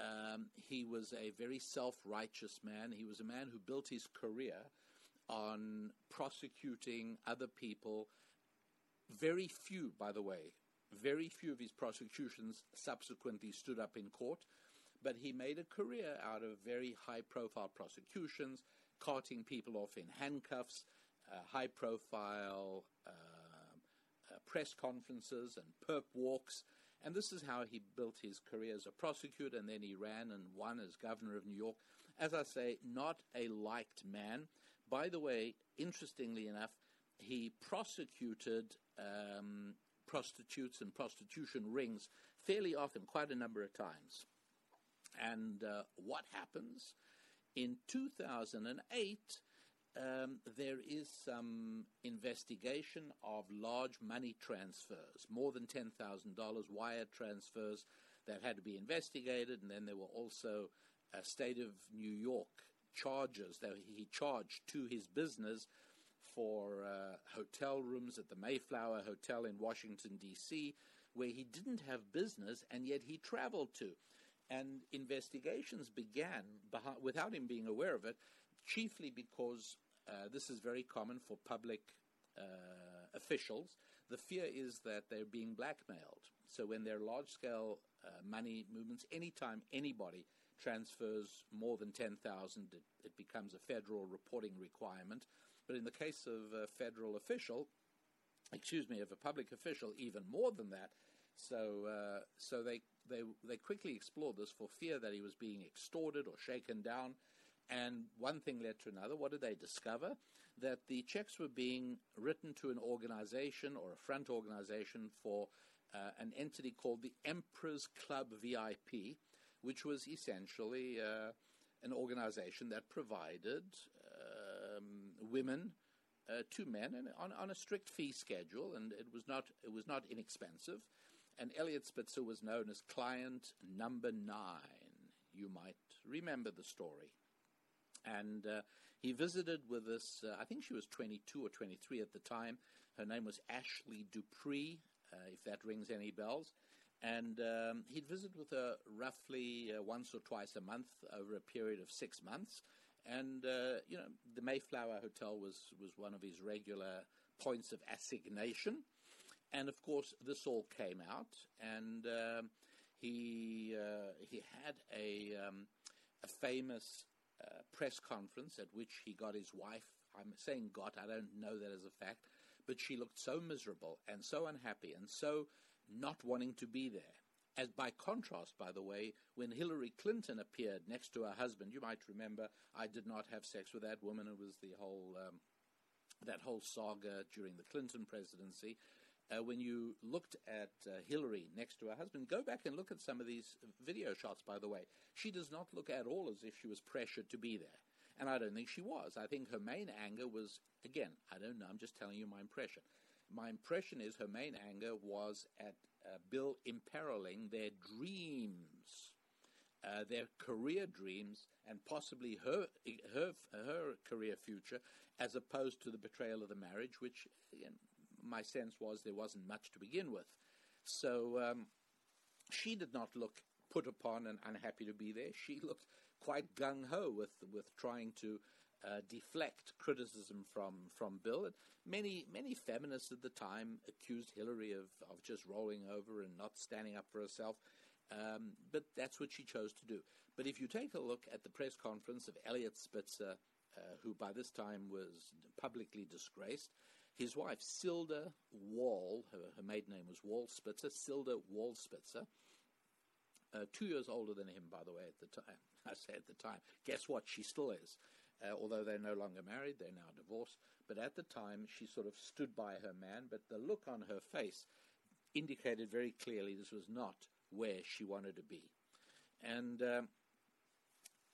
[SPEAKER 2] Um, he was a very self righteous man. He was a man who built his career on prosecuting other people. Very few, by the way, very few of his prosecutions subsequently stood up in court, but he made a career out of very high profile prosecutions, carting people off in handcuffs, uh, high profile uh, press conferences and perp walks. And this is how he built his career as a prosecutor, and then he ran and won as governor of New York. As I say, not a liked man. By the way, interestingly enough, he prosecuted um, prostitutes and prostitution rings fairly often, quite a number of times. And uh, what happens? In 2008, um, there is some investigation of large money transfers, more than $10,000 wire transfers that had to be investigated, and then there were also a state of New York charges that he charged to his business for uh, hotel rooms at the Mayflower Hotel in Washington, D.C., where he didn't have business and yet he traveled to. And investigations began without him being aware of it, chiefly because uh, this is very common for public uh, officials. The fear is that they're being blackmailed. So when there are large scale uh, money movements, anytime anybody transfers more than 10,000, it, it becomes a federal reporting requirement. But in the case of a federal official, excuse me, of a public official, even more than that. So, uh, so they, they, they quickly explored this for fear that he was being extorted or shaken down. And one thing led to another. What did they discover? That the checks were being written to an organization or a front organization for uh, an entity called the Emperor's Club VIP, which was essentially uh, an organization that provided women uh, to men and on, on a strict fee schedule, and it was not it was not inexpensive. And Eliot Spitzer was known as client number nine. You might remember the story. And uh, he visited with us. Uh, I think she was 22 or 23 at the time. Her name was Ashley Dupré, uh, if that rings any bells. And um, he'd visit with her roughly uh, once or twice a month over a period of six months. And uh, you know, the Mayflower Hotel was was one of his regular points of assignation. and of course, this all came out, and um, he uh, he had a um, a famous uh, press conference at which he got his wife. I'm saying got. I don't know that as a fact, but she looked so miserable and so unhappy and so not wanting to be there. As by contrast, by the way, when Hillary Clinton appeared next to her husband, you might remember, I did not have sex with that woman. It was the whole um, that whole saga during the Clinton presidency. Uh, when you looked at uh, Hillary next to her husband, go back and look at some of these video shots, by the way. She does not look at all as if she was pressured to be there. And I don't think she was. I think her main anger was, again, I don't know, I'm just telling you my impression. My impression is her main anger was at uh, Bill imperiling their dreams, uh, their career dreams, and possibly her, her, her career future, as opposed to the betrayal of the marriage, which again, my sense was there wasn't much to begin with. So um, she did not look put upon and unhappy to be there. She looked quite gung ho with with trying to uh, deflect criticism from from Bill. And many many feminists at the time accused Hillary of of just rolling over and not standing up for herself. Um, but that's what she chose to do. But if you take a look at the press conference of Eliot Spitzer, uh, who by this time was publicly disgraced, his wife, Silda Wall, her, her maiden name was Wall Spitzer, Silda Wall Spitzer, uh, two years older than him, by the way, at the time. <laughs> I say at the time. Guess what? She still is. Uh, although they're no longer married, they're now divorced. But at the time, she sort of stood by her man, but the look on her face indicated very clearly this was not where she wanted to be. And um,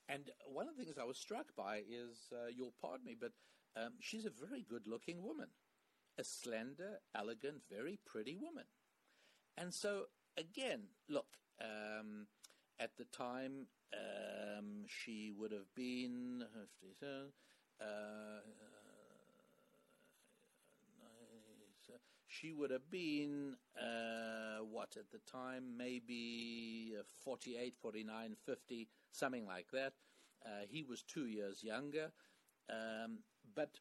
[SPEAKER 2] and one of the things I was struck by is, uh, you'll pardon me, but um, she's a very good-looking woman, a slender, elegant, very pretty woman. And so again, look, um, at the time, um, she would have been. Uh, she would have been, uh, what, at the time, maybe 48, 49, 50, something like that. Uh, he was two years younger. Um, but,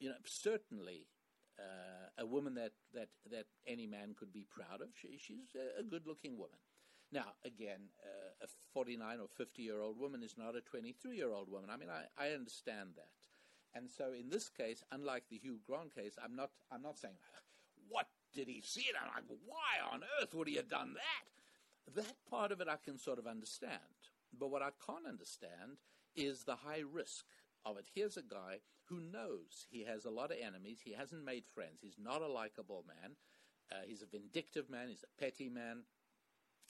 [SPEAKER 2] you know, certainly uh, a woman that, that, that any man could be proud of. She, she's a, a good looking woman. Now, again, uh, a 49 or 50 year old woman is not a 23 year old woman. I mean, I, I understand that. And so in this case, unlike the Hugh Grant case, I'm not, I'm not saying, what did he see it? I'm like, why on earth would he have done that? That part of it I can sort of understand. But what I can't understand is the high risk of it. Here's a guy who knows he has a lot of enemies. He hasn't made friends. He's not a likable man. Uh, he's a vindictive man. He's a petty man.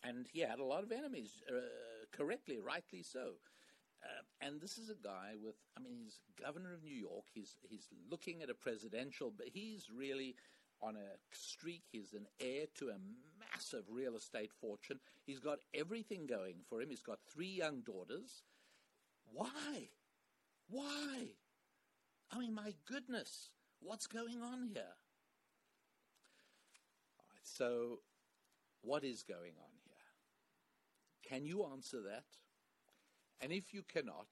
[SPEAKER 2] And he had a lot of enemies, uh, correctly, rightly so. Uh, and this is a guy with, I mean, he's governor of New York. He's, he's looking at a presidential, but he's really on a streak. He's an heir to a massive real estate fortune. He's got everything going for him. He's got three young daughters. Why? Why? I mean, my goodness, what's going on here? So, what is going on here? Can you answer that? And if you cannot,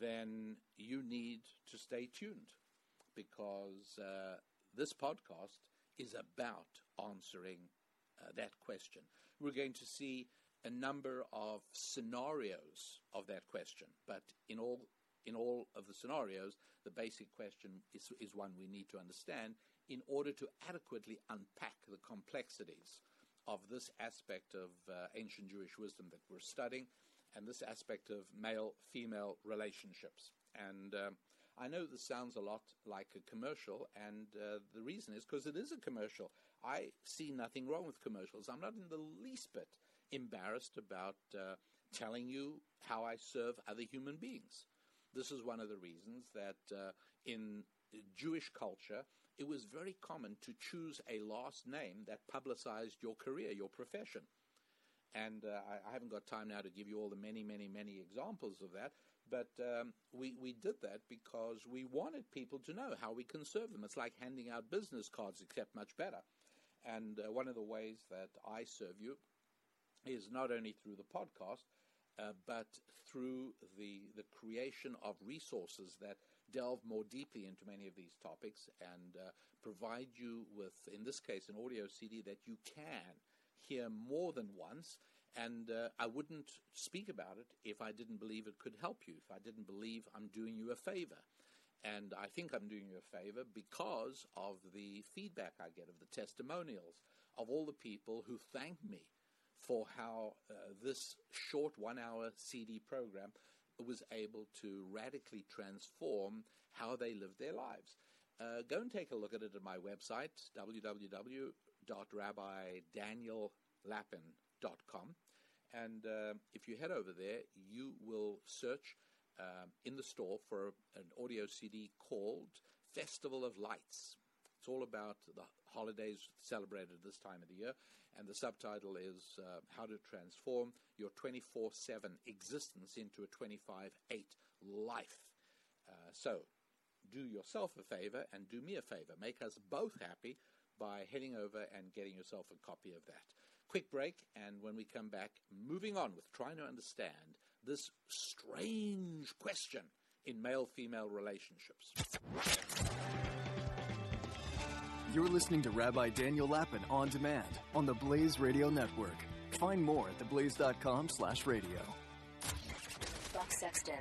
[SPEAKER 2] then you need to stay tuned because uh, this podcast is about answering uh, that question. We're going to see a number of scenarios of that question, but in all in all of the scenarios, the basic question is, is one we need to understand in order to adequately unpack the complexities of this aspect of uh, ancient Jewish wisdom that we're studying and this aspect of male female relationships. And um, I know this sounds a lot like a commercial, and uh, the reason is because it is a commercial. I see nothing wrong with commercials. I'm not in the least bit embarrassed about uh, telling you how I serve other human beings. This is one of the reasons that uh, in Jewish culture, it was very common to choose a last name that publicized your career, your profession. And uh, I, I, haven't got time now to give you all the many, many, many examples of that. But um, we, we did that because we wanted people to know how we can serve them. It's like handing out business cards, except much better. And uh, one of the ways that I serve you is not only through the podcast, uh, but through the, the creation of resources that delve more deeply into many of these topics and uh, provide you with, in this case, an audio CD that you can hear more than once. And uh, I wouldn't speak about it if I didn't believe it could help you, if I didn't believe I'm doing you a favor. And I think I'm doing you a favor because of the feedback I get, of the testimonials, of all the people who thank me for how uh, this short one hour CD program was able to radically transform how they lived their lives. Uh, go and take a look at it at my website, www.rabbidaniellapin.com. And uh, if you head over there, you will search um, in the store for an audio CD called Festival of Lights. It's all about the holidays celebrated this time of the year, and the subtitle is uh, How to Transform Your 24 7 Existence into a 25 8 Life. Uh, so, do yourself a favor and do me a favor. Make us both happy by heading over and getting yourself a copy of that. Quick break, and when we come back, moving on with trying to understand this strange question in male female relationships.
[SPEAKER 1] You're listening to Rabbi Daniel Lapin on demand on the Blaze Radio Network. Find more at theblaze.com slash radio.
[SPEAKER 5] Buck Sexton.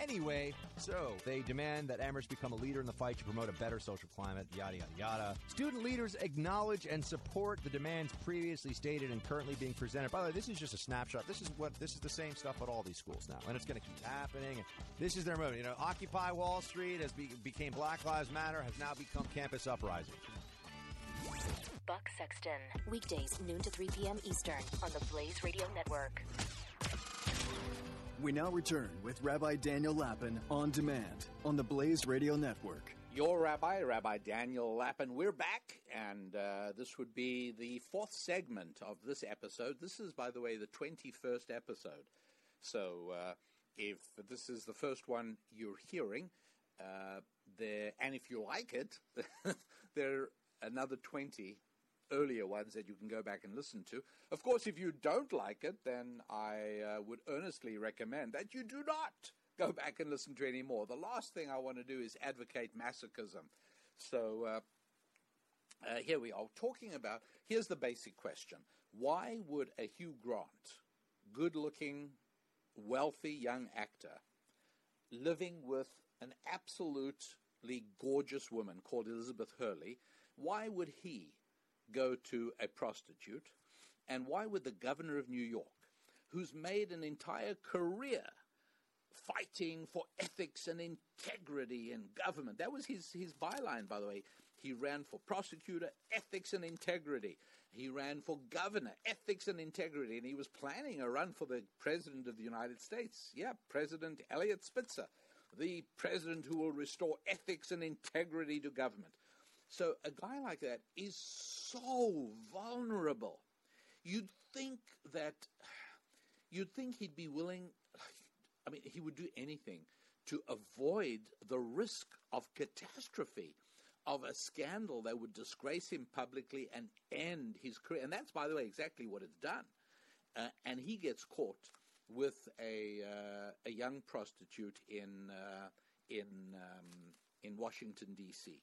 [SPEAKER 6] Anyway, so they demand that Amherst become a leader in the fight to promote a better social climate, yada, yada, yada. Student leaders acknowledge and support the demands previously stated and currently being presented. By the way, this is just a snapshot. This is what this is the same stuff at all these schools now, and it's going to keep happening. This is their movement. You know, Occupy Wall Street has be, became Black Lives Matter has now become Campus Uprising.
[SPEAKER 5] Buck Sexton. Weekdays, noon to 3 p.m. Eastern on the Blaze Radio Network.
[SPEAKER 1] We now return with Rabbi Daniel Lapin on demand on the Blaze Radio Network.
[SPEAKER 2] Your rabbi, Rabbi Daniel Lapin. We're back, and uh, this would be the fourth segment of this episode. This is, by the way, the 21st episode. So uh, if this is the first one you're hearing, uh, there, and if you like it, <laughs> there are another 20 earlier ones that you can go back and listen to. Of course, if you don't like it, then I uh, would earnestly recommend that you do not go back and listen to any more. The last thing I want to do is advocate masochism. So uh, uh, here we are talking about. Here's the basic question: Why would a Hugh Grant, good-looking, wealthy young actor, living with an absolutely gorgeous woman called Elizabeth Hurley, why would he go to a prostitute? And why would the governor of New York, who's made an entire career fighting for ethics and integrity in government, that was his, his byline, by the way. He ran for prosecutor, ethics and integrity. He ran for governor, ethics and integrity. And he was planning a run for the president of the United States. Yeah, President Eliot Spitzer, the president who will restore ethics and integrity to government. So a guy like that is so vulnerable. You'd think that you'd think he'd be willing I mean he would do anything to avoid the risk of catastrophe of a scandal that would disgrace him publicly and end his career. And that's, by the way, exactly what it's done. Uh, and he gets caught with a uh, a young prostitute in uh, in um, in Washington D.C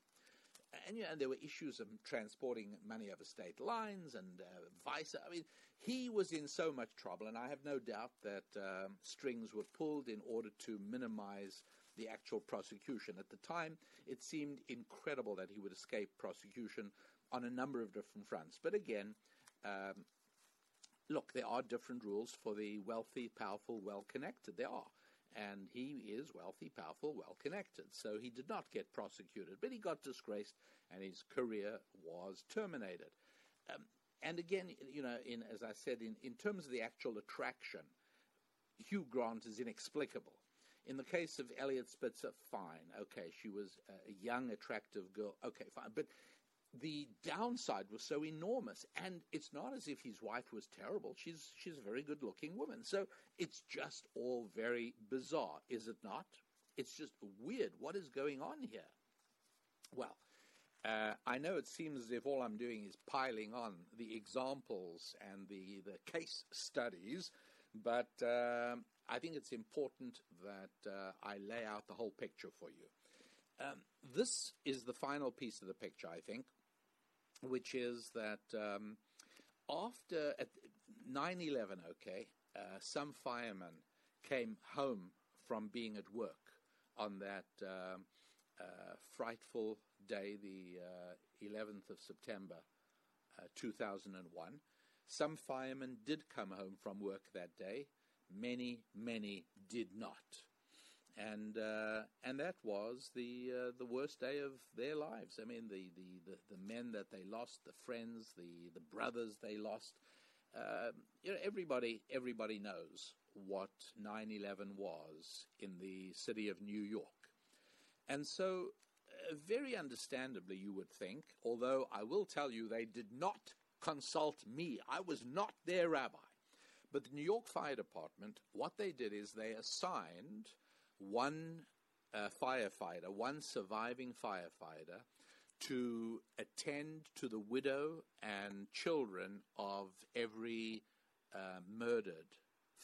[SPEAKER 2] and you know, there were issues of transporting money over state lines and uh, vice. I mean, he was in so much trouble, and I have no doubt that um, strings were pulled in order to minimize the actual prosecution. At the time, it seemed incredible that he would escape prosecution on a number of different fronts. But again, um, look, there are different rules for the wealthy, powerful, well connected. There are and he is wealthy, powerful, well connected. So he did not get prosecuted, but he got disgraced, and his career was terminated. Um, and again, you know, in as I said, in, in terms of the actual attraction, Hugh Grant is inexplicable. In the case of Eliot Spitzer, fine, okay, she was a young, attractive girl, okay, fine, but the downside was so enormous. And it's not as if his wife was terrible. She's she's a very good looking woman. So it's just all very bizarre, is it not? It's just weird. What is going on here? Well, uh, I know it seems as if all I'm doing is piling on the examples and the, the case studies, but um, I think it's important that uh, I lay out the whole picture for you. um, this is the final piece of the picture, I think, which is that um, after 9 11, okay, uh, some firemen came home from being at work on that uh, uh, frightful day, the 11th uh, of September, uh, 2001. Some firemen did come home from work that day. Many, many did not and uh, and that was the uh, the worst day of their lives. I mean, the, the, the, the, men that they lost, the friends, the, the brothers they lost. Uh, you know, everybody everybody knows what 9/11 was in the city of New York, and so uh, very understandably, you would think. Although I will tell you, they did not consult me. I was not their rabbi. But the New York Fire Department, what they did is they assigned one uh, firefighter, one surviving firefighter, to attend to the widow and children of every uh, murdered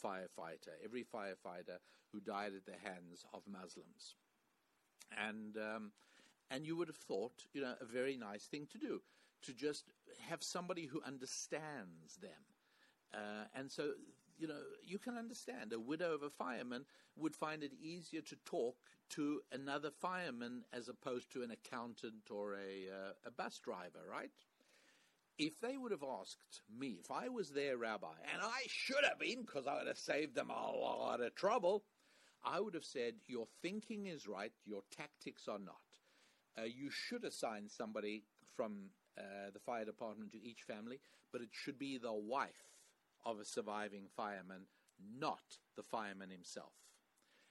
[SPEAKER 2] firefighter, every firefighter who died at the hands of Muslims. And um, and you would have thought, you know, a very nice thing to do, to just have somebody who understands them. Uh, and so you know, you can understand a widow of a fireman would find it easier to talk to another fireman as opposed to an accountant or a, uh, a bus driver, right? If they would have asked me, if I was their rabbi, and I should have been because I would have saved them a lot of trouble, I would have said, Your thinking is right, your tactics are not. Uh, you should assign somebody from uh, the fire department to each family, but it should be the wife of a surviving fireman, not the fireman himself.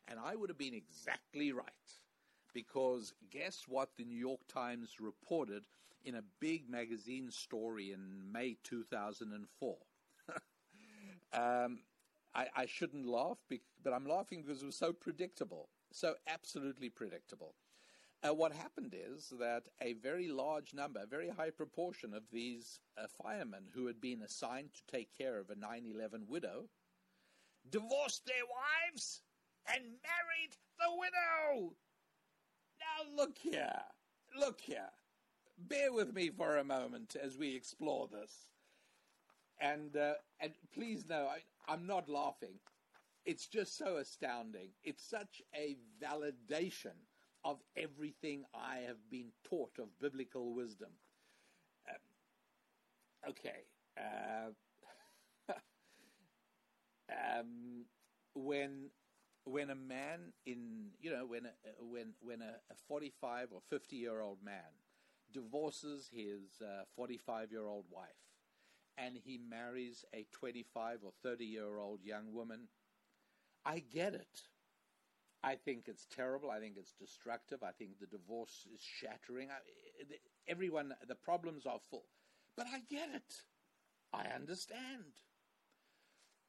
[SPEAKER 2] And I would have been exactly right. Because guess what the New York Times reported in a big magazine story in May 2004? <laughs> um, I, I, shouldn't laugh, but I'm laughing because it was so predictable. So absolutely predictable. Uh, what happened is that a very large number, a very high proportion of these uh, firemen who had been assigned to take care of a 9 11 widow divorced their wives and married the widow. Now, look here. Look here. Bear with me for a moment as we explore this. And, uh, and please know, I, I'm not laughing. It's just so astounding. It's such a validation of everything I have been taught of biblical wisdom. Um, okay. Uh, <laughs> um, when when a man in you know when a, when when a, a 45 or 50 year old man divorces his 45 uh, year old wife and he marries a 25 or 30 year old young woman i get it I think it's terrible. I think it's destructive. I think the divorce is shattering. I, everyone, the problems are full. But I get it. I understand.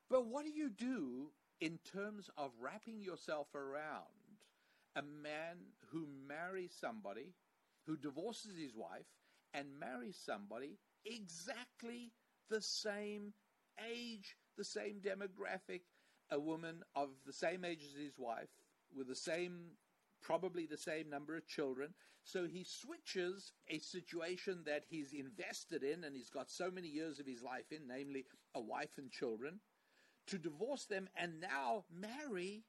[SPEAKER 2] But what do you do in terms of wrapping yourself around a man who marries somebody, who divorces his wife, and marries somebody exactly the same age, the same demographic, a woman of the same age as his wife, with the same, probably the same number of children. So he switches a situation that he's invested in and he's got so many years of his life in, namely a wife and children, to divorce them and now marry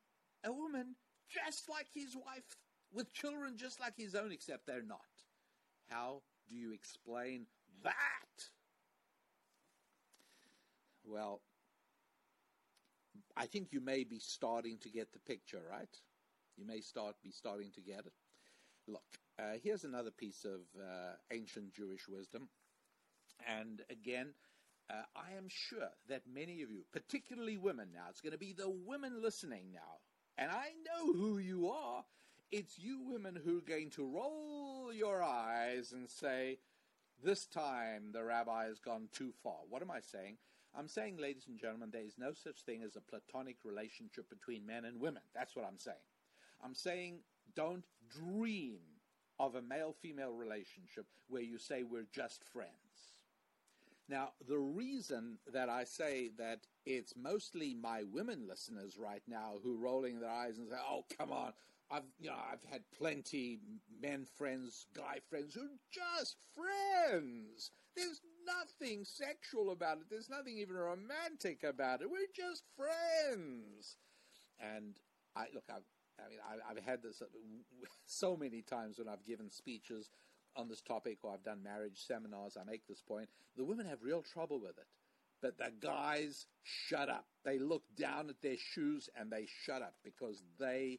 [SPEAKER 2] a woman just like his wife, with children just like his own, except they're not. How do you explain that? Well, I think you may be starting to get the picture, right? You may start be starting to get it. Look, uh, here's another piece of uh, ancient Jewish wisdom. And again, uh, I am sure that many of you, particularly women now, it's going to be the women listening now. And I know who you are. It's you women who are going to roll your eyes and say, This time the rabbi has gone too far. What am I saying? I'm saying, ladies and gentlemen, there is no such thing as a platonic relationship between men and women. That's what I'm saying. I'm saying don't dream of a male female relationship where you say we're just friends. Now, the reason that I say that it's mostly my women listeners right now who are rolling their eyes and say, oh, come on, I've you know I've had plenty men friends, guy friends who are just friends. There's nothing sexual about it. There's nothing even romantic about it. We're just friends. And I look, I've, I mean, I, I've had this uh, <laughs> so many times when I've given speeches on this topic or I've done marriage seminars. I make this point: the women have real trouble with it. But the guys shut up. They look down at their shoes and they shut up because they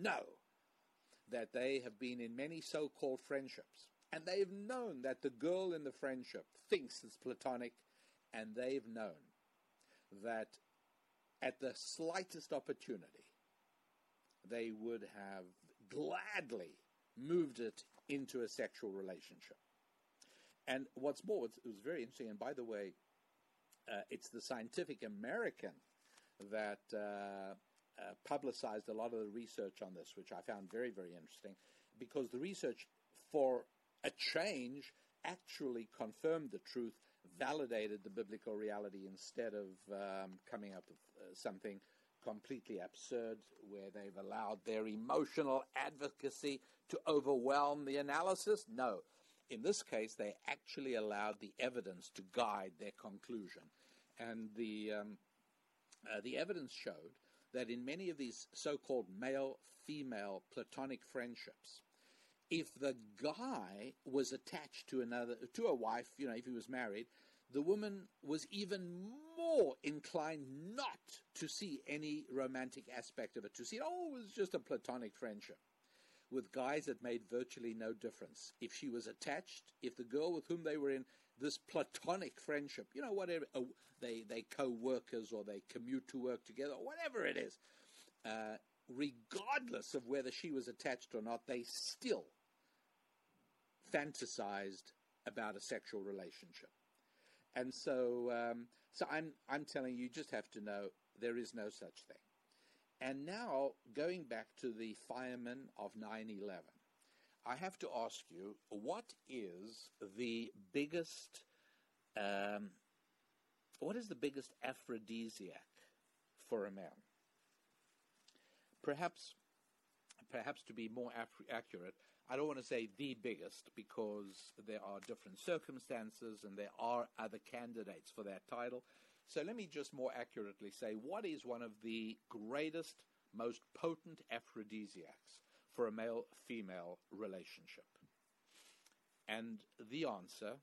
[SPEAKER 2] know that they have been in many so called friendships. And they've known that the girl in the friendship thinks it's platonic, and they've known that at the slightest opportunity, they would have gladly moved it into a sexual relationship. And what's more, it was very interesting, and by the way, uh, it's the Scientific American that uh, uh, publicized a lot of the research on this, which I found very, very interesting, because the research, for a change, actually confirmed the truth, validated the biblical reality instead of um, coming up with uh, something completely absurd where they've allowed their emotional advocacy to overwhelm the analysis. No. In this case, they actually allowed the evidence to guide their conclusion. And the, um, uh, the evidence showed that in many of these so called male female platonic friendships, if the guy was attached to another to a wife, you know, if he was married, the woman was even more inclined not to see any romantic aspect of it, to see, oh, it was just a platonic friendship. With guys, it made virtually no difference. If she was attached, if the girl with whom they were in this platonic friendship, you know, whatever, uh, they, they co-workers or they commute to work together, whatever it is, uh, regardless of whether she was attached or not, they still fantasized about a sexual relationship. And so, um, so I'm, I'm telling you, you just have to know there is no such thing. And now, going back to the firemen of 9 11, I have to ask you what is the biggest um, what is the biggest aphrodisiac for a man? Perhaps, perhaps to be more accurate, I don't want to say the biggest because there are different circumstances and there are other candidates for that title. So let me just more accurately say what is one of the greatest, most potent aphrodisiacs for a male female relationship? And the answer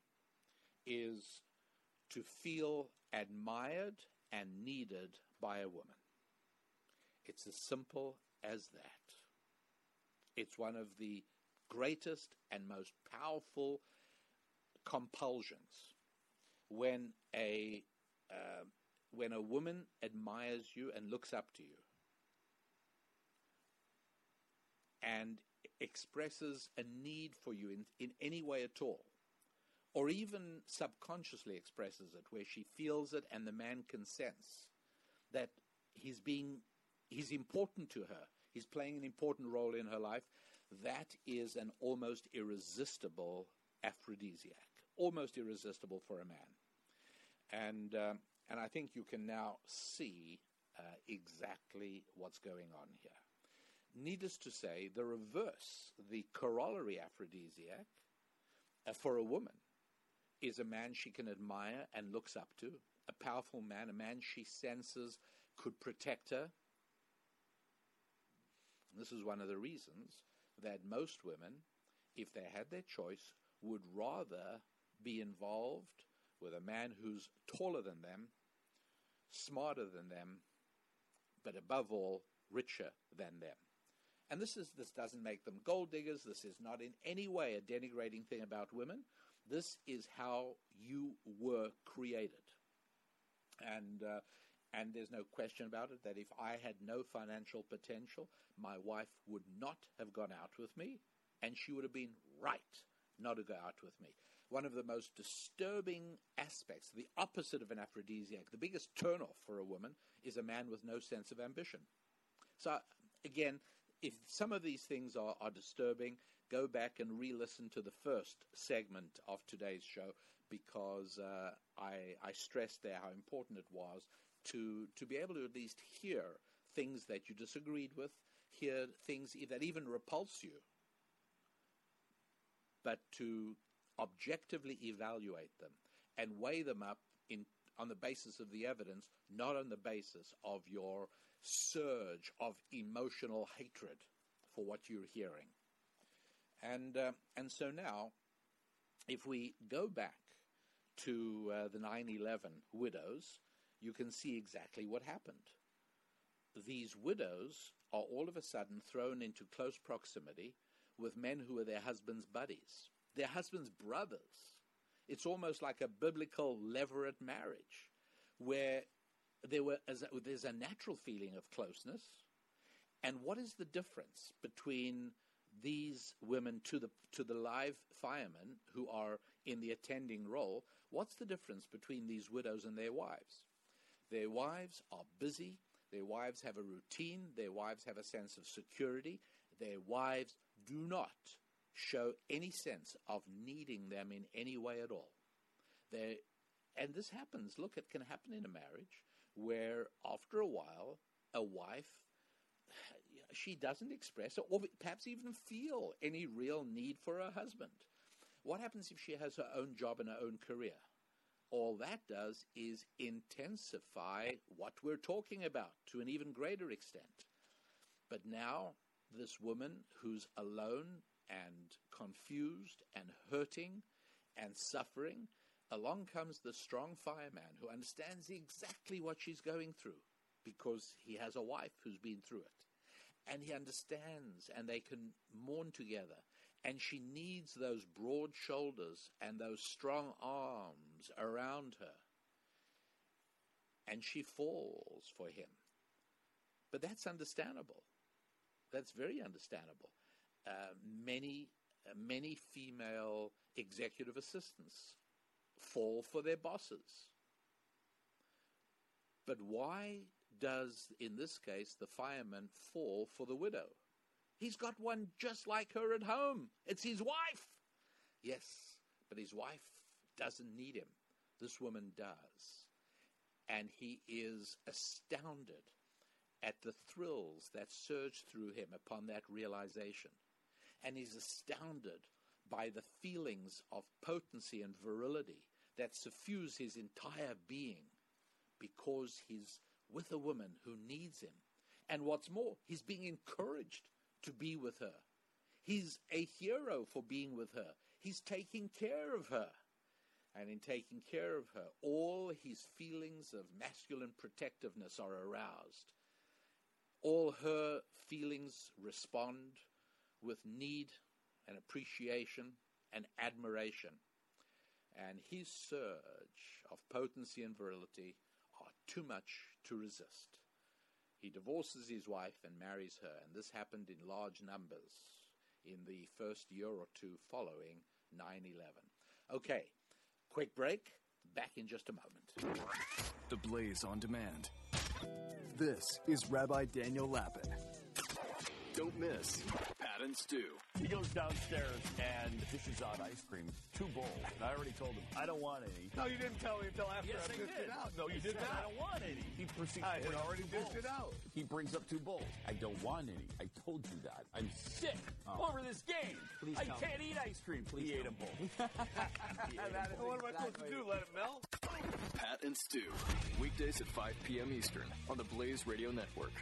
[SPEAKER 2] is to feel admired and needed by a woman. It's as simple as that. It's one of the greatest and most powerful compulsions when a uh, when a woman admires you and looks up to you and expresses a need for you in, in any way at all or even subconsciously expresses it, where she feels it and the man can sense that he's being he's important to her. He's playing an important role in her life. That is an almost irresistible aphrodisiac, almost irresistible for a man. And um, and I think you can now see uh, exactly what's going on here. Needless to say, the reverse, the corollary aphrodisiac uh, for a woman is a man she can admire and looks up to, a powerful man, a man she senses could protect her. This is one of the reasons that most women, if they had their choice, would rather be involved with a man who's taller than them, smarter than them, but above all, richer than them. And this is this doesn't make them gold diggers. This is not in any way a denigrating thing about women. This is how you were created. And, uh, and there's no question about it that if I had no financial potential, my wife would not have gone out with me, and she would have been right not to go out with me. One of the most disturbing aspects, the opposite of an aphrodisiac, the biggest turnoff for a woman is a man with no sense of ambition. So, again, if some of these things are, are disturbing, go back and re listen to the first segment of today's show because uh, I, I stressed there how important it was to, to be able to at least hear things that you disagreed with, hear things that even repulse you, but to objectively evaluate them and weigh them up in, on the basis of the evidence, not on the basis of your surge of emotional hatred for what you're hearing. And, uh, and so now, if we go back to uh, the 9 11 widows, you can see exactly what happened. These widows are all of a sudden thrown into close proximity with men who are their husbands' buddies, their husbands' brothers. It's almost like a biblical levirate marriage where there were, there's a natural feeling of closeness. And what is the difference between these women to the to the live firemen who are in the attending role? What's the difference between these widows and their wives? Their wives are busy. Their wives have a routine. Their wives have a sense of security. Their wives do not show any sense of needing them in any way at all. They, and this happens. Look, it can happen in a marriage where after a while, a wife she doesn't express or perhaps even feel any real need for her husband. What happens if she has her own job and her own career? All that does is intensify what we're talking about to an even greater extent. But now, this woman who's alone and confused and hurting and suffering along comes the strong fireman who understands exactly what she's going through because he has a wife who's been through it. And he understands, and they can mourn together. And she needs those broad shoulders and those strong arms around her. And she falls for him. But that's understandable. That's very understandable. Uh, many, uh, many female executive assistants fall for their bosses. But why does, in this case, the fireman fall for the widow? He's got one just like her at home. It's his wife. Yes, but his wife doesn't need him. This woman does. And he is astounded at the thrills that surge through him upon that realization. And he's astounded by the feelings of potency and virility that suffuse his entire being because he's with a woman who needs him. And what's more, he's being encouraged to be with her. He's a hero for being with her. He's taking care of her. And in taking care of her, all his feelings of masculine protectiveness are aroused. All her feelings respond with need and appreciation and admiration and his surge of potency and virility are too much to resist. He divorces his wife and marries her, and this happened in large numbers in the first year or two following 9 11. Okay, quick break. Back in just a moment.
[SPEAKER 1] The Blaze on Demand.
[SPEAKER 7] This is Rabbi Daniel Lapin.
[SPEAKER 1] Don't miss Pat and Stu.
[SPEAKER 8] He goes downstairs and dishes out ice cream, two bowls. And I already told him I don't want any.
[SPEAKER 9] No, you didn't tell me until after
[SPEAKER 8] yes,
[SPEAKER 9] I dished
[SPEAKER 8] did.
[SPEAKER 9] it out. No, you did not.
[SPEAKER 8] I don't want any. He proceeds.
[SPEAKER 9] I
[SPEAKER 8] to
[SPEAKER 9] had already
[SPEAKER 8] two
[SPEAKER 9] dished
[SPEAKER 8] bowls.
[SPEAKER 9] it out.
[SPEAKER 8] He brings up two bowls. I don't want any. I told you that. I'm sick oh. over this game.
[SPEAKER 10] Please
[SPEAKER 8] I can't eat ice cream.
[SPEAKER 10] Please <laughs>
[SPEAKER 8] he ate a bowl.
[SPEAKER 9] That is what am I supposed to do? Let it melt?
[SPEAKER 1] Pat and Stu. Weekdays at 5 p.m. Eastern on the Blaze Radio Network.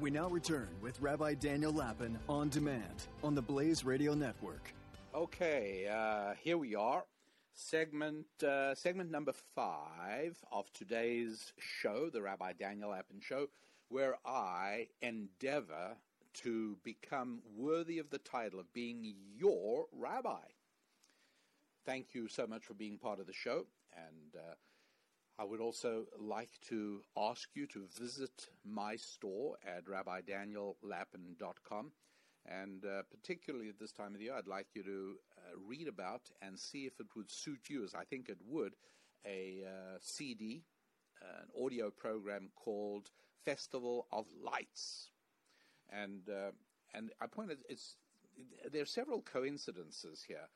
[SPEAKER 7] We now return with Rabbi Daniel Lapin on demand on the Blaze Radio Network.
[SPEAKER 2] Okay, uh, here we are. Segment uh, segment number five of today's show, the Rabbi Daniel Lapin Show, where I endeavor to become worthy of the title of being your rabbi. Thank you so much for being part of the show, and uh, I would also like to ask you to visit my store at rabbidaniellapin.com. And uh, particularly at this time of the year, I'd like you to uh, read about and see if it would suit you, as I think it would, a uh, CD, an audio program called Festival of Lights. And uh, and I pointed it's there are several coincidences here,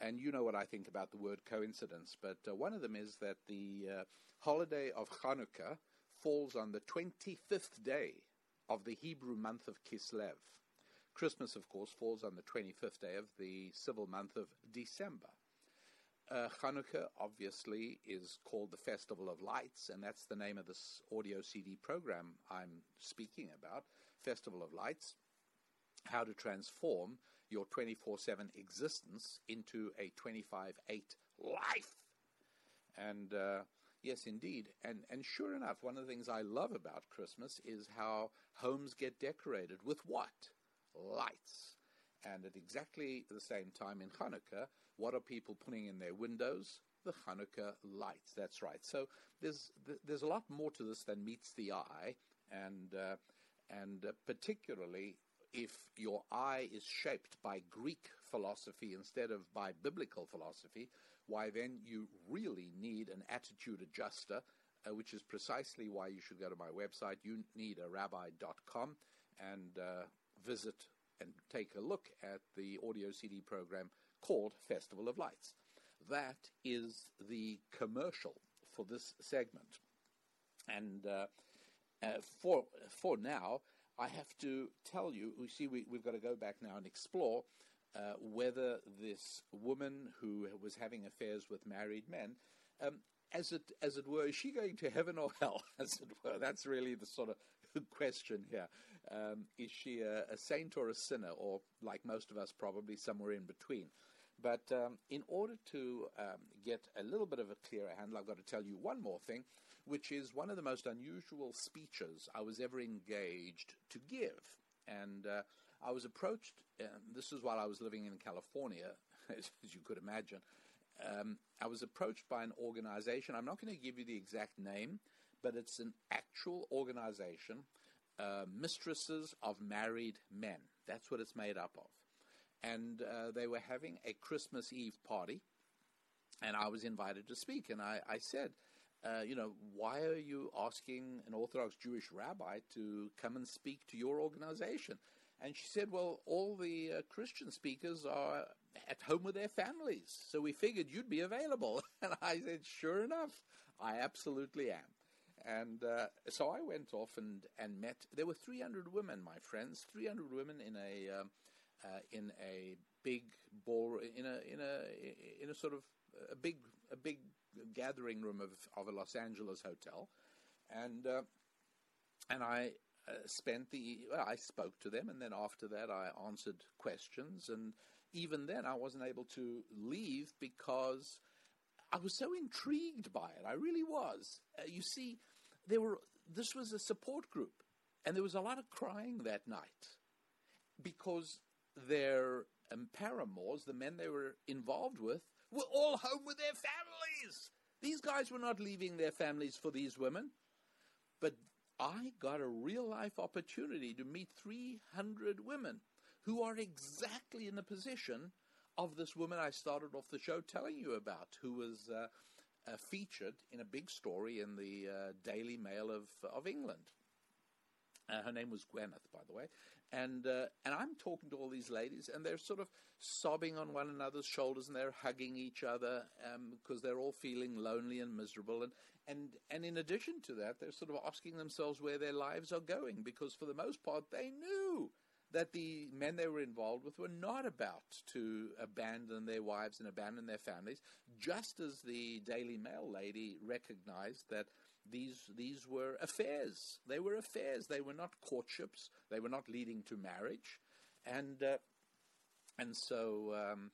[SPEAKER 2] and you know what I think about the word coincidence. But uh, one of them is that the uh, holiday of Hanukkah falls on the 25th day of the Hebrew month of Kislev. Christmas, of course, falls on the 25th day of the civil month of December. Uh, Hanukkah, obviously, is called the Festival of Lights, and that's the name of this audio CD program I'm speaking about Festival of Lights. How to transform your 24 7 existence into a 25 8 life. And uh, yes, indeed. And, and sure enough, one of the things I love about Christmas is how homes get decorated with what? Lights. And at exactly the same time in Hanukkah, what are people putting in their windows? The Hanukkah lights. That's right. So there's there's a lot more to this than meets the eye, and uh, and uh, particularly if your eye is shaped by Greek philosophy instead of by biblical philosophy, why then you really need an attitude adjuster, uh, which is precisely why you should go to my website. You need a rabbi.com and uh, visit and take a look at the audio CD program called Festival of Lights. That is the commercial for this segment. And uh, uh, for, for now, I have to tell you, you see, we, have got to go back now and explore uh, whether this woman who was having affairs with married men, um, as it as it were, is she going to heaven or hell? <laughs> As it were, that's really the sort of <laughs> question here. Um, is she a, a, saint or a sinner, or like most of us, probably somewhere in between? But um, in order to um, get a little bit of a clearer handle, I've got to tell you one more thing, which is one of the most unusual speeches I was ever engaged to give. And uh, I was approached, and this was while I was living in California, <laughs> as, you could imagine. Um, I was approached by an organization. I'm not going to give you the exact name, but it's an actual organization, uh, Mistresses of Married Men. That's what it's made up of. And uh, they were having a Christmas Eve party, and I was invited to speak. And I, I said, uh, you know, why are you asking an Orthodox Jewish rabbi to come and speak to your organization? And she said, Well, all the uh, Christian speakers are at home with their families, so we figured you'd be available. <laughs> And I said, Sure enough, I absolutely am. And uh, so I went off and, and met. There were 300 women, my friends, 300 women in a um, uh, in a big ball in a in a in a sort of a big a big gathering room of of a Los Angeles hotel, and uh, and I uh, spent the well, I spoke to them, and then after that, I answered questions, and even then, I wasn't able to leave because I was so intrigued by it. I really was. Uh, you see, there were this was a support group, and there was a lot of crying that night because their um, paramours, the men they were involved with, were all home with their families. These guys were not leaving their families for these women, but I got a real life opportunity to meet 300 women who are exactly in the position of this woman I started off the show telling you about, who was uh, uh, featured in a big story in the uh, Daily Mail of, of England. Uh, her name was Gwyneth, by the way, and uh, and I'm talking to all these ladies, and they're sort of sobbing on one another's shoulders, and they're hugging each other because um, they're all feeling lonely and miserable, and and and in addition to that, they're sort of asking themselves where their lives are going, because for the most part, they knew that the men they were involved with were not about to abandon their wives and abandon their families, just as the Daily Mail lady recognized that these these were affairs. They were affairs. They were not courtships. They were not leading to marriage, and uh, and so um,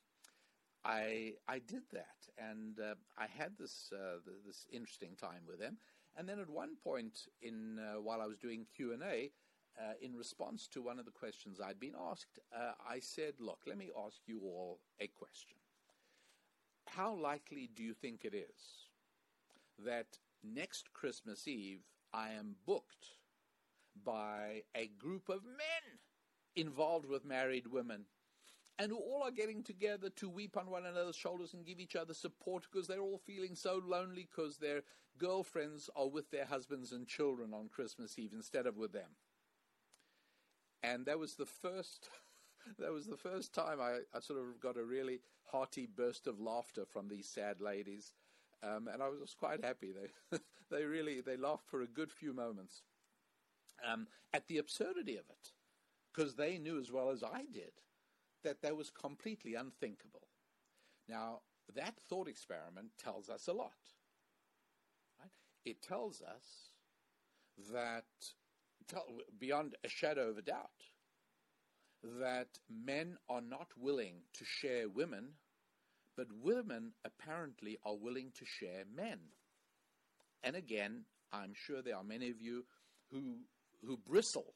[SPEAKER 2] I I did that, and uh, I had this uh, this interesting time with them. And then at one point in uh, while I was doing Q and A. Uh, in response to one of the questions I'd been asked, uh, I said, Look, let me ask you all a question. How likely do you think it is that next Christmas Eve, I am booked by a group of men involved with married women and who all are getting together to weep on one another's shoulders and give each other support because they're all feeling so lonely because their girlfriends are with their husbands and children on Christmas Eve instead of with them. And that was the first <laughs> that was the first time I, I, sort of got a really hearty burst of laughter from these sad ladies um, and I was quite happy. They, <laughs> they really, they laughed for a good few moments. um, at the absurdity of it, because they knew as well as I did that that was completely unthinkable. Now, that thought experiment tells us a lot. Right? It tells us that, tell, beyond a shadow of a doubt, that men are not willing to share women, but women apparently are willing to share men. And again, I'm sure there are many of you who who bristle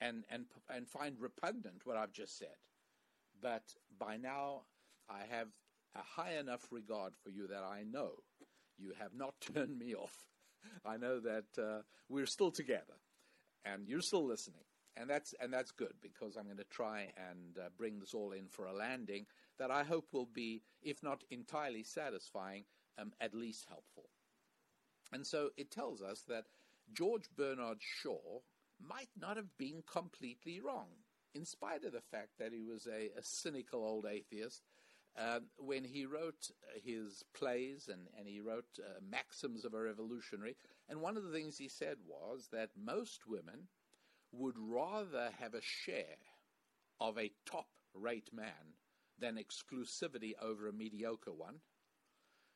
[SPEAKER 2] and and and find repugnant what I've just said. But by now, I have a high enough regard for you that I know you have not <laughs> turned me off. I know that uh, we're still together, and you're still listening, and that's and that's good because I'm going to try and uh, bring this all in for a landing that I hope will be, if not entirely satisfying, um, at least helpful. And so it tells us that George Bernard Shaw might not have been completely wrong, in spite of the fact that he was a, a cynical old atheist. Uh, when he wrote his plays and, and he wrote uh, Maxims of a Revolutionary, and one of the things he said was that most women would rather have a share of a top rate man than exclusivity over a mediocre one.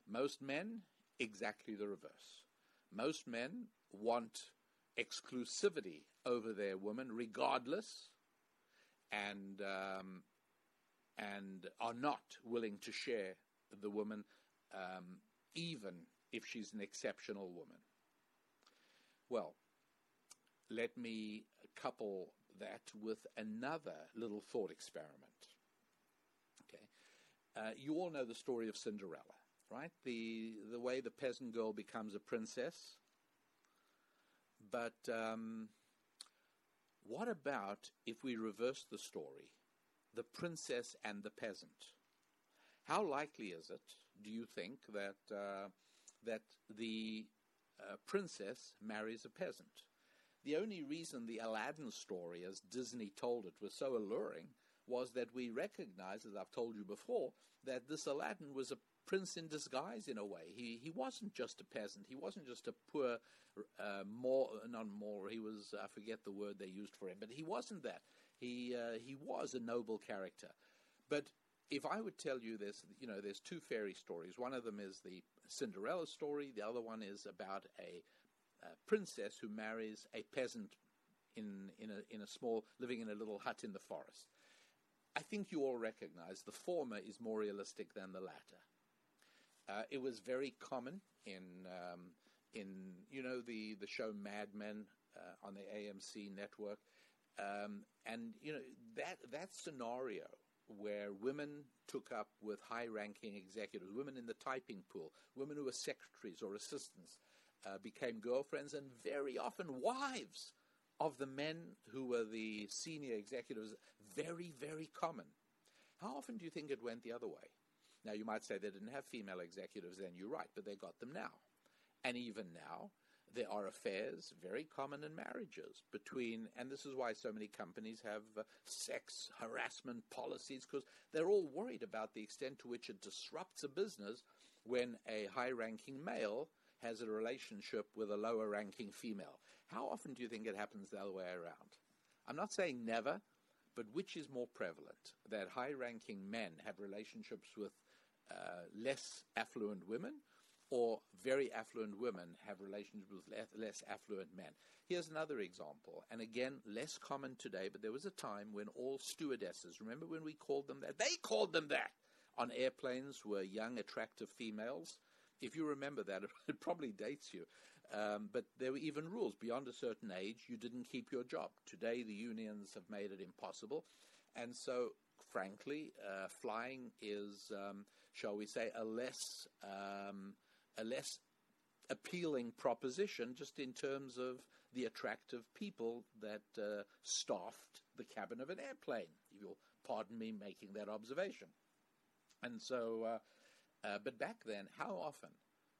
[SPEAKER 2] Most men, exactly the reverse. Most men want exclusivity over their woman, regardless, and um, and are not willing to share the woman, um, even if she's an exceptional woman. Well, let me couple that with another little thought experiment. Uh, you all know the story of Cinderella, right? The the way the peasant girl becomes a princess but um, what about if we reverse the story? The princess and the peasant. How likely is it, do you think, that, uh, that the uh, princess marries a peasant? The only reason the Aladdin story, as Disney told it, was so alluring was that we recognize, as I've told you before, that this Aladdin was a prince in disguise in a way. He he wasn't just a peasant. He wasn't just a poor, uh, more not more. He was I forget the word they used for him, but he wasn't that. He uh, he was a noble character. But if I would tell you this, you know, there's two fairy stories. One of them is the Cinderella story. The other one is about a, a princess who marries a peasant in in a in a small living in a little hut in the forest. I think you all recognize the former is more realistic than the latter. Uh, it was very common in um, in you know the the show Mad Men uh, on the AMC network, um, and you know that that scenario where women took up with high-ranking executives, women in the typing pool, women who were secretaries or assistants, uh, became girlfriends and very often wives of the men who were the senior executives. Very very common. How often do you think it went the other way? Now, you might say they didn't have female executives then, you're right, but they got them now. And even now, there are affairs very common in marriages between, and this is why so many companies have uh, sex harassment policies, because they're all worried about the extent to which it disrupts a business when a high ranking male has a relationship with a lower ranking female. How often do you think it happens the other way around? I'm not saying never, but which is more prevalent? That high ranking men have relationships with uh, less affluent women or very affluent women have relationships with less affluent men. Here's another example, and again, less common today, but there was a time when all stewardesses, remember when we called them that? They called them that on airplanes were young, attractive females. If you remember that, <laughs> it probably dates you. Um, but there were even rules. Beyond a certain age, you didn't keep your job. Today, the unions have made it impossible. And so frankly, uh, flying is, um, shall we say, a less um, a less appealing proposition, just in terms of the attractive people that uh, staffed the cabin of an airplane. If you'll pardon me making that observation. And so, uh, uh but back then, how often,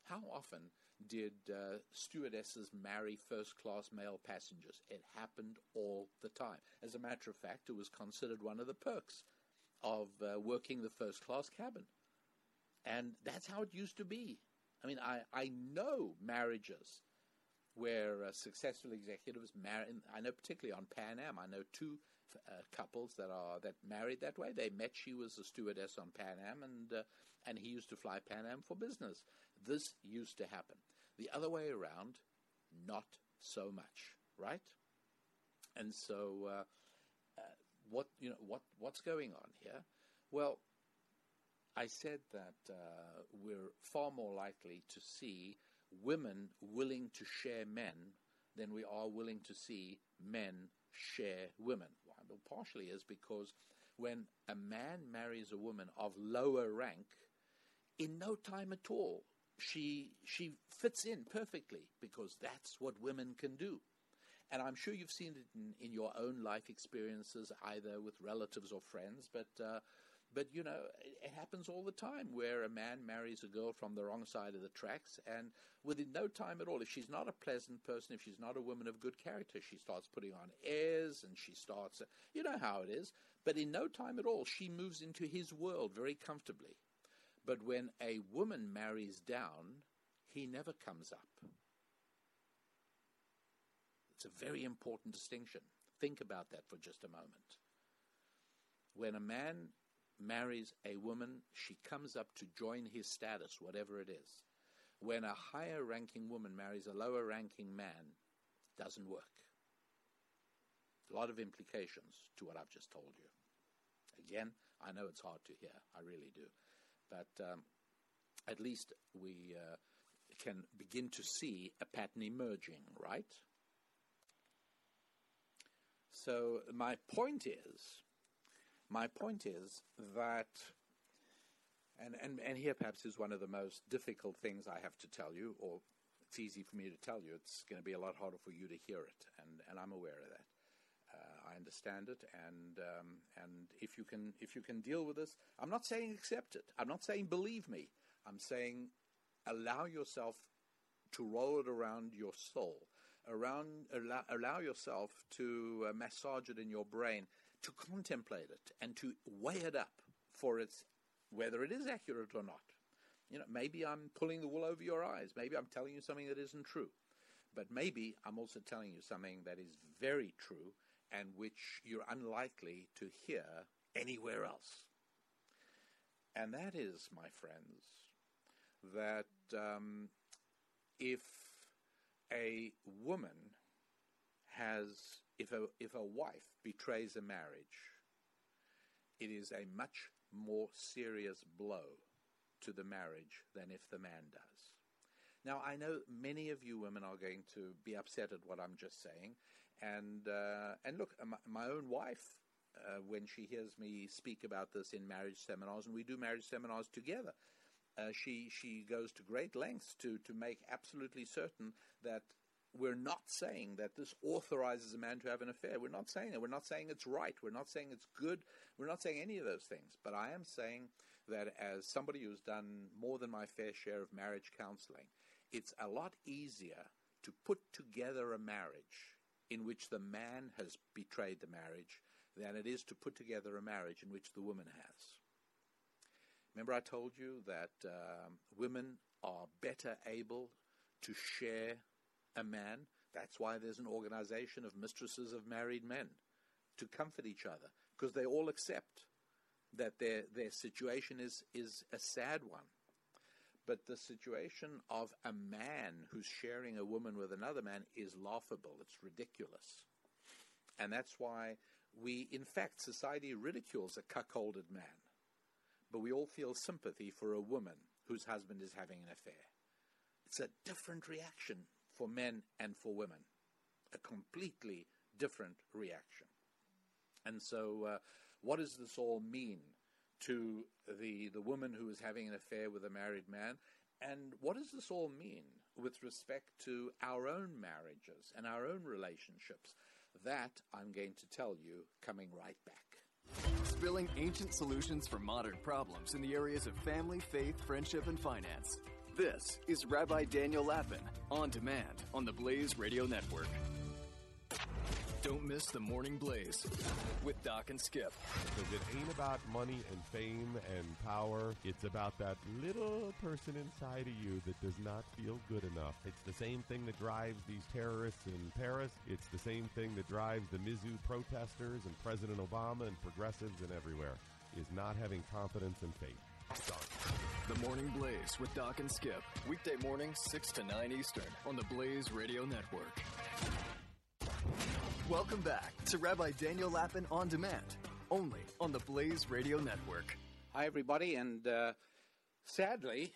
[SPEAKER 2] how often did uh, stewardesses marry first class male passengers? It happened all the time. As a matter of fact, it was considered one of the perks of uh, working the first class cabin. And that's how it used to be. I mean, I, I know marriages where uh, successful executives marry. I know particularly on Pan Am, I know two uh, couples that are that married that way. They met. She was a stewardess on Pan Am, and uh, and he used to fly Pan Am for business. This used to happen. The other way around, not so much, right? And so, uh, uh, what you know, what what's going on here? Well, I said that uh, we're far more likely to see women willing to share men than we are willing to see men share women. Well, partially is because when a man marries a woman of lower rank, in no time at all, she she fits in perfectly because that's what women can do. And I'm sure you've seen it in, in your own life experiences, either with relatives or friends, but uh, but you know, it, happens all the time where a man marries a girl from the wrong side of the tracks, and within no time at all, if she's not a pleasant person, if she's not a woman of good character, she starts putting on airs and she starts, you know how it is. But in no time at all, she moves into his world very comfortably. But when a woman marries down, he never comes up. It's a very important distinction. Think about that for just a moment. When a man marries a woman, she comes up to join his status, whatever it is. When a higher ranking woman marries a lower ranking man, it doesn't work. A lot of implications to what I've just told you. Again, I know it's hard to hear, I really do. But um, at least we uh, can begin to see a pattern emerging, right? So, my point is my point is that, and, and, and here perhaps is one of the most difficult things I have to tell you, or it's easy for me to tell you, it's going to be a lot harder for you to hear it, and, and I'm aware of that. Understand it, and um, and if you can if you can deal with this, I'm not saying accept it. I'm not saying believe me. I'm saying allow yourself to roll it around your soul, around allow, allow yourself to uh, massage it in your brain to contemplate it and to weigh it up for its whether it is accurate or not. You know, maybe I'm pulling the wool over your eyes. Maybe I'm telling you something that isn't true. But maybe I'm also telling you something that is very true and which you're unlikely to hear anywhere else. And that is, my friends, that um, if a woman has if a, if a wife betrays a marriage, it is a much more serious blow to the marriage than if the man does. Now, I know many of you women are going to be upset at what I'm just saying, and uh, and look, my, own wife, uh, when she hears me speak about this in marriage seminars, and we do marriage seminars together, uh, she she goes to great lengths to to make absolutely certain that we're not saying that this authorizes a man to have an affair. We're not saying that. We're not saying it's right. We're not saying it's good. We're not saying any of those things. But I am saying that as somebody who's done more than my fair share of marriage counseling, it's a lot easier to put together a marriage in which the man has betrayed the marriage than it is to put together a marriage in which the woman has. Remember, I told you that um, women are better able to share a man. That's why there's an organization of mistresses of married men to comfort each other because they all accept that their their situation is is a sad one. But the situation of a man who's sharing a woman with another man is laughable. It's ridiculous. And that's why we, in fact, society ridicules a cuckolded man. But we all feel sympathy for a woman whose husband is having an affair. It's a different reaction for men and for women. A completely different reaction. And so, uh, what does this all mean to the, the woman who is having an affair with a married man? And what does this all mean with respect to our own marriages and our own relationships? That I'm going to tell you coming right back.
[SPEAKER 1] Spilling ancient solutions for modern problems in the areas of family, faith, friendship, and finance. This is Rabbi Daniel Lapin on demand on the Blaze Radio Network. Don't miss the Morning Blaze with Doc and Skip.
[SPEAKER 10] Because it ain't about money and fame and power. It's about that little person inside of you that does not feel good enough. It's the same thing that drives these terrorists in Paris. It's the same thing that drives the Mizzou protesters and President Obama and progressives and everywhere. Is not having confidence and faith.
[SPEAKER 1] The Morning Blaze with Doc and Skip. Weekday mornings, 6 to 9 Eastern on the Blaze Radio Network.
[SPEAKER 7] Welcome back to Rabbi Daniel Lapin on Demand, only on the Blaze Radio Network.
[SPEAKER 2] Hi, everybody, and uh, sadly,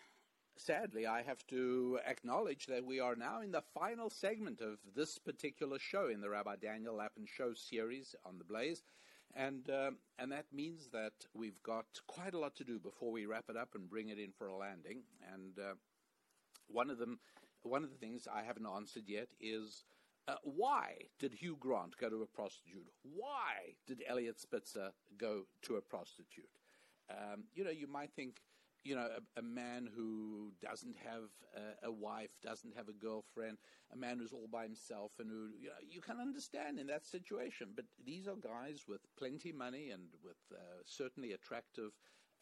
[SPEAKER 2] sadly, I have to acknowledge that we are now in the final segment of this particular show in the Rabbi Daniel Lapin Show series on the Blaze, and uh, and that means that we've got quite a lot to do before we wrap it up and bring it in for a landing. And uh, one of them, one of the things I haven't answered yet is uh, why did Hugh Grant go to a prostitute? Why did Eliot Spitzer go to a prostitute? Um, you know, you might think, you know, a, a man who doesn't have a, a, wife, doesn't have a girlfriend, a man who's all by himself, and who, you know, you can understand in that situation. But these are guys with plenty money and with uh, certainly attractive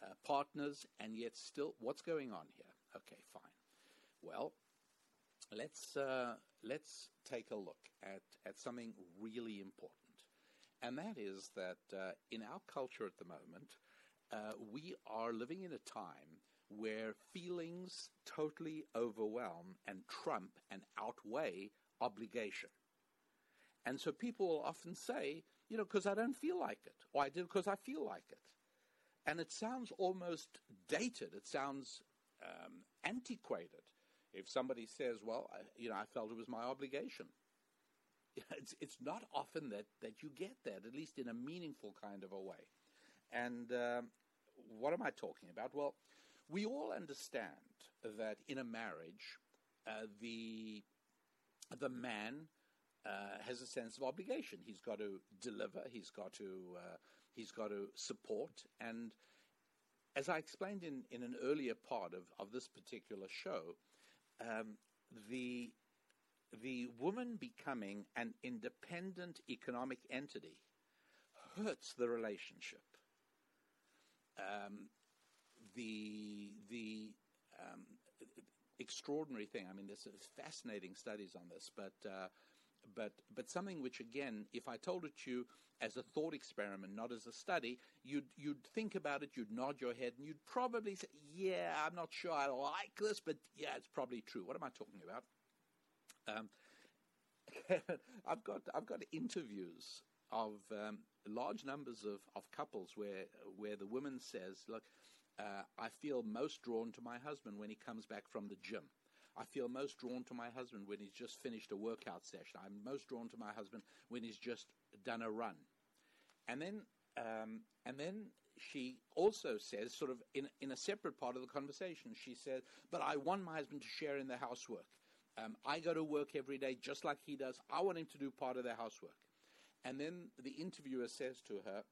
[SPEAKER 2] uh, partners, and yet still, what's going on here? Okay, fine. Well, let's uh, let's take a look at at something really important, and that is that uh, in our culture at the moment, uh, we are living in a time where feelings totally overwhelm and trump and outweigh obligation. And so people will often say, you know, because I don't feel like it, or I did because I feel like it. And it sounds almost dated, it sounds um, antiquated if somebody says, "Well, I, you know, I felt it was my obligation," <laughs> it's it's not often that that you get that, at least in a meaningful kind of a way. And um, what am I talking about? Well, we all understand that in a marriage, uh, the the man uh, has a sense of obligation. He's got to deliver. He's got to uh, he's got to support. And as I explained in, in an earlier part of, of this particular show, um, the the woman becoming an independent economic entity hurts the relationship. Um, the the um, extraordinary thing. I mean, there's fascinating studies on this, but uh, but but something which again, if I told it to you as a thought experiment, not as a study, you'd you'd think about it, you'd nod your head, and you'd probably say, "Yeah, I'm not sure I like this, but yeah, it's probably true." What am I talking about? Um, <laughs> I've got I've got interviews of um, large numbers of, of couples where where the woman says, "Look, uh, I feel most drawn to my husband when he comes back from the gym." I feel most drawn to my husband when he's just finished a workout session. I'm most drawn to my husband when he's just done a run. And then, um, and then she also says, sort of in, in a separate part of the conversation, she says, But I want my husband to share in the housework. Um, I go to work every day just like he does. I want him to do part of the housework. And then the interviewer says to her,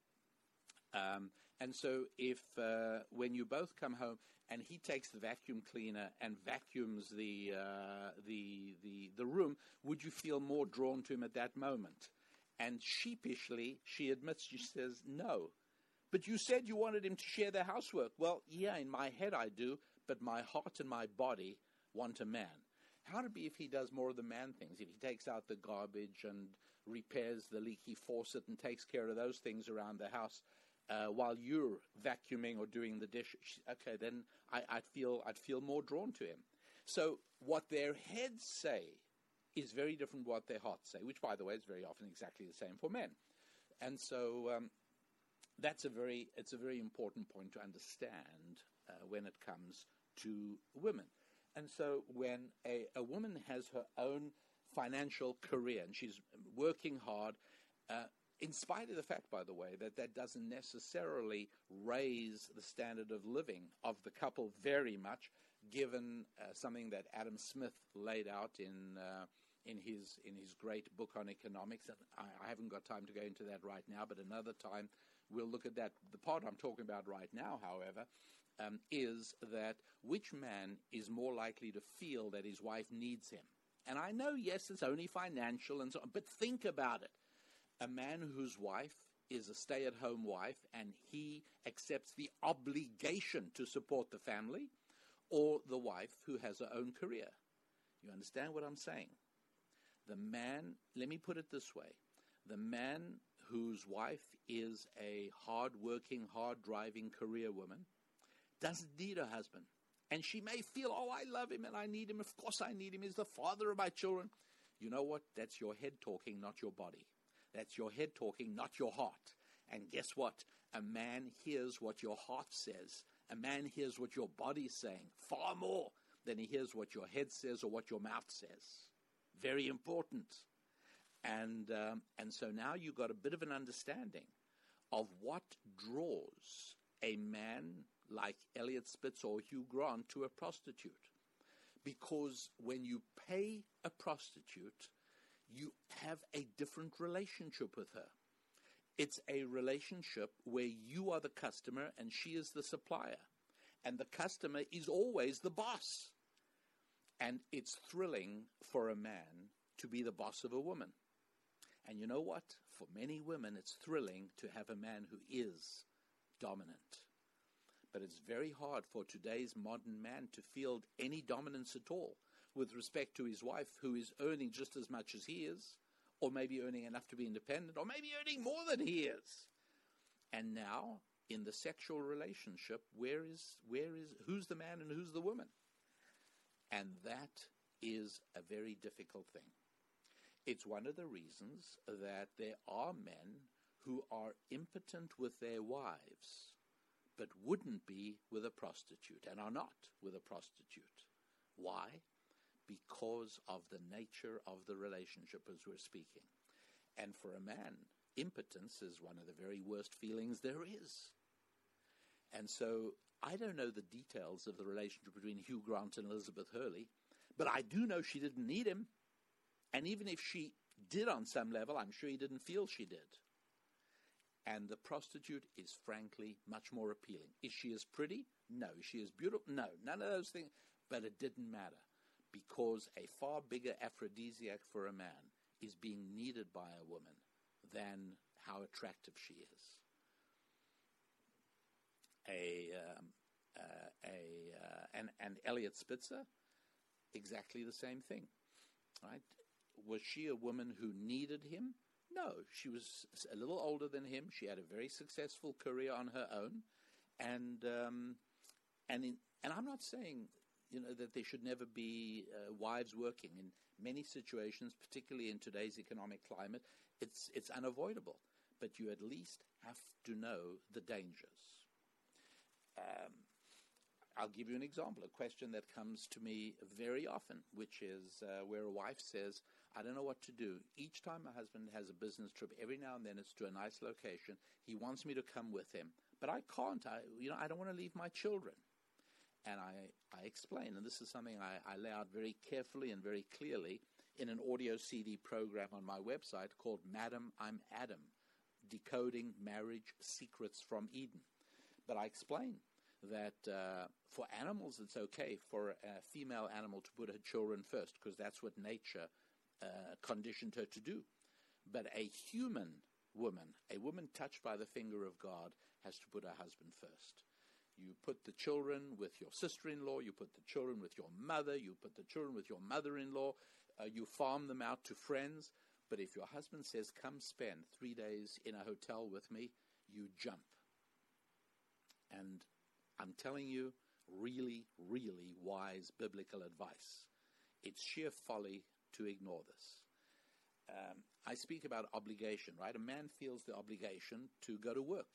[SPEAKER 2] um, and so, if uh, when you both come home and he takes the vacuum cleaner and vacuums the, uh, the, the, the room, would you feel more drawn to him at that moment? And sheepishly, she admits, she says, no. But you said you wanted him to share the housework. Well, yeah, in my head I do, but my heart and my body want a man. How it be if he does more of the man things? If he takes out the garbage and repairs the leaky faucet and takes care of those things around the house? Uh, while you're vacuuming or doing the dishes. Okay, then I, would feel I'd feel more drawn to him. So what their heads say is very different from what their hearts say, which, by the way, is very often exactly the same for men. And so um, that's a very it's a very important point to understand uh, when it comes to women. And so when a, a woman has her own financial career and she's working hard, uh, in spite of the fact, by the way, that that doesn't necessarily raise the standard of living of the couple very much, given uh, something that Adam Smith laid out in uh, in his in his great book on economics. I, I, haven't got time to go into that right now, but another time we'll look at that. The part I'm talking about right now, however. Um, is that which man is more likely to feel that his wife needs him? And I know, yes, it's only financial and so on, but think about it A man whose wife is a stay at home wife and he accepts the obligation to support the family, or the wife who has her own career. You understand what I'm saying? The man, let me put it this way the man whose wife is a hard working, hard driving career woman doesn't need a husband. And she may feel, oh, I love him and I need him. Of course I need him. He's the father of my children. You know what? That's your head talking, not your body. That's your head talking, not your heart. And guess what? A man hears what your heart says. A man hears what your body's saying far more than he hears what your head says or what your mouth says. Very important. And, um, and so now you've got a bit of an understanding of what draws a man like Eliot Spitzer or Hugh Grant to a prostitute. Because when you pay a prostitute, you have a different relationship with her. It's a relationship where you are the customer and she is the supplier. And the customer is always the boss. And it's thrilling for a man to be the boss of a woman. And you know what? For many women, it's thrilling to have a man who is dominant. But it's very hard for today's modern man to feel any dominance at all with respect to his wife, who is earning just as much as he is, or maybe earning enough to be independent, or maybe earning more than he is. And now, in the sexual relationship, where is where is who's the man and who's the woman? And that is a very difficult thing. It's one of the reasons that there are men who are impotent with their wives, but wouldn't be with a prostitute and are not with a prostitute. Why? Because of the nature of the relationship as we're speaking. And for a man, impotence is one of the very worst feelings there is. And so I don't know the details of the relationship between Hugh Grant and Elizabeth Hurley, but I do know she didn't need him. And even if she did on some level, I'm sure he didn't feel she did. And the prostitute is frankly much more appealing. Is she as pretty? No. Is she as beautiful? No. None of those things. But it didn't matter because a far bigger aphrodisiac for a man is being needed by a woman than how attractive she is. A, um, uh, a uh, and and Eliot Spitzer, exactly the same thing, right? Was she a woman who needed him? No, she was a little older than him. She had a very successful career on her own, and um, and in, and I'm not saying you know that there should never be uh, wives working in many situations, particularly in today's economic climate. It's it's unavoidable, but you at least have to know the dangers. Um, I'll give you an example, a question that comes to me very often, which is uh, where a wife says, I don't know what to do. Each time my husband has a business trip, every now and then it's to a nice location. He wants me to come with him, but I can't. I, you know, I don't want to leave my children. And I, I explain, and this is something I, I lay out very carefully and very clearly in an audio CD program on my website called Madam, I'm Adam Decoding Marriage Secrets from Eden. But I explain that uh, for animals, it's okay for a female animal to put her children first because that's what nature uh, conditioned her to do. But a human woman, a woman touched by the finger of God, has to put her husband first. You put the children with your sister in law, you put the children with your mother, you put the children with your mother in law, uh, you farm them out to friends. But if your husband says, Come spend three days in a hotel with me, you jump. And I'm telling you, really, really wise biblical advice. It's sheer folly to ignore this. Um, I speak about obligation, right? A man feels the obligation to go to work.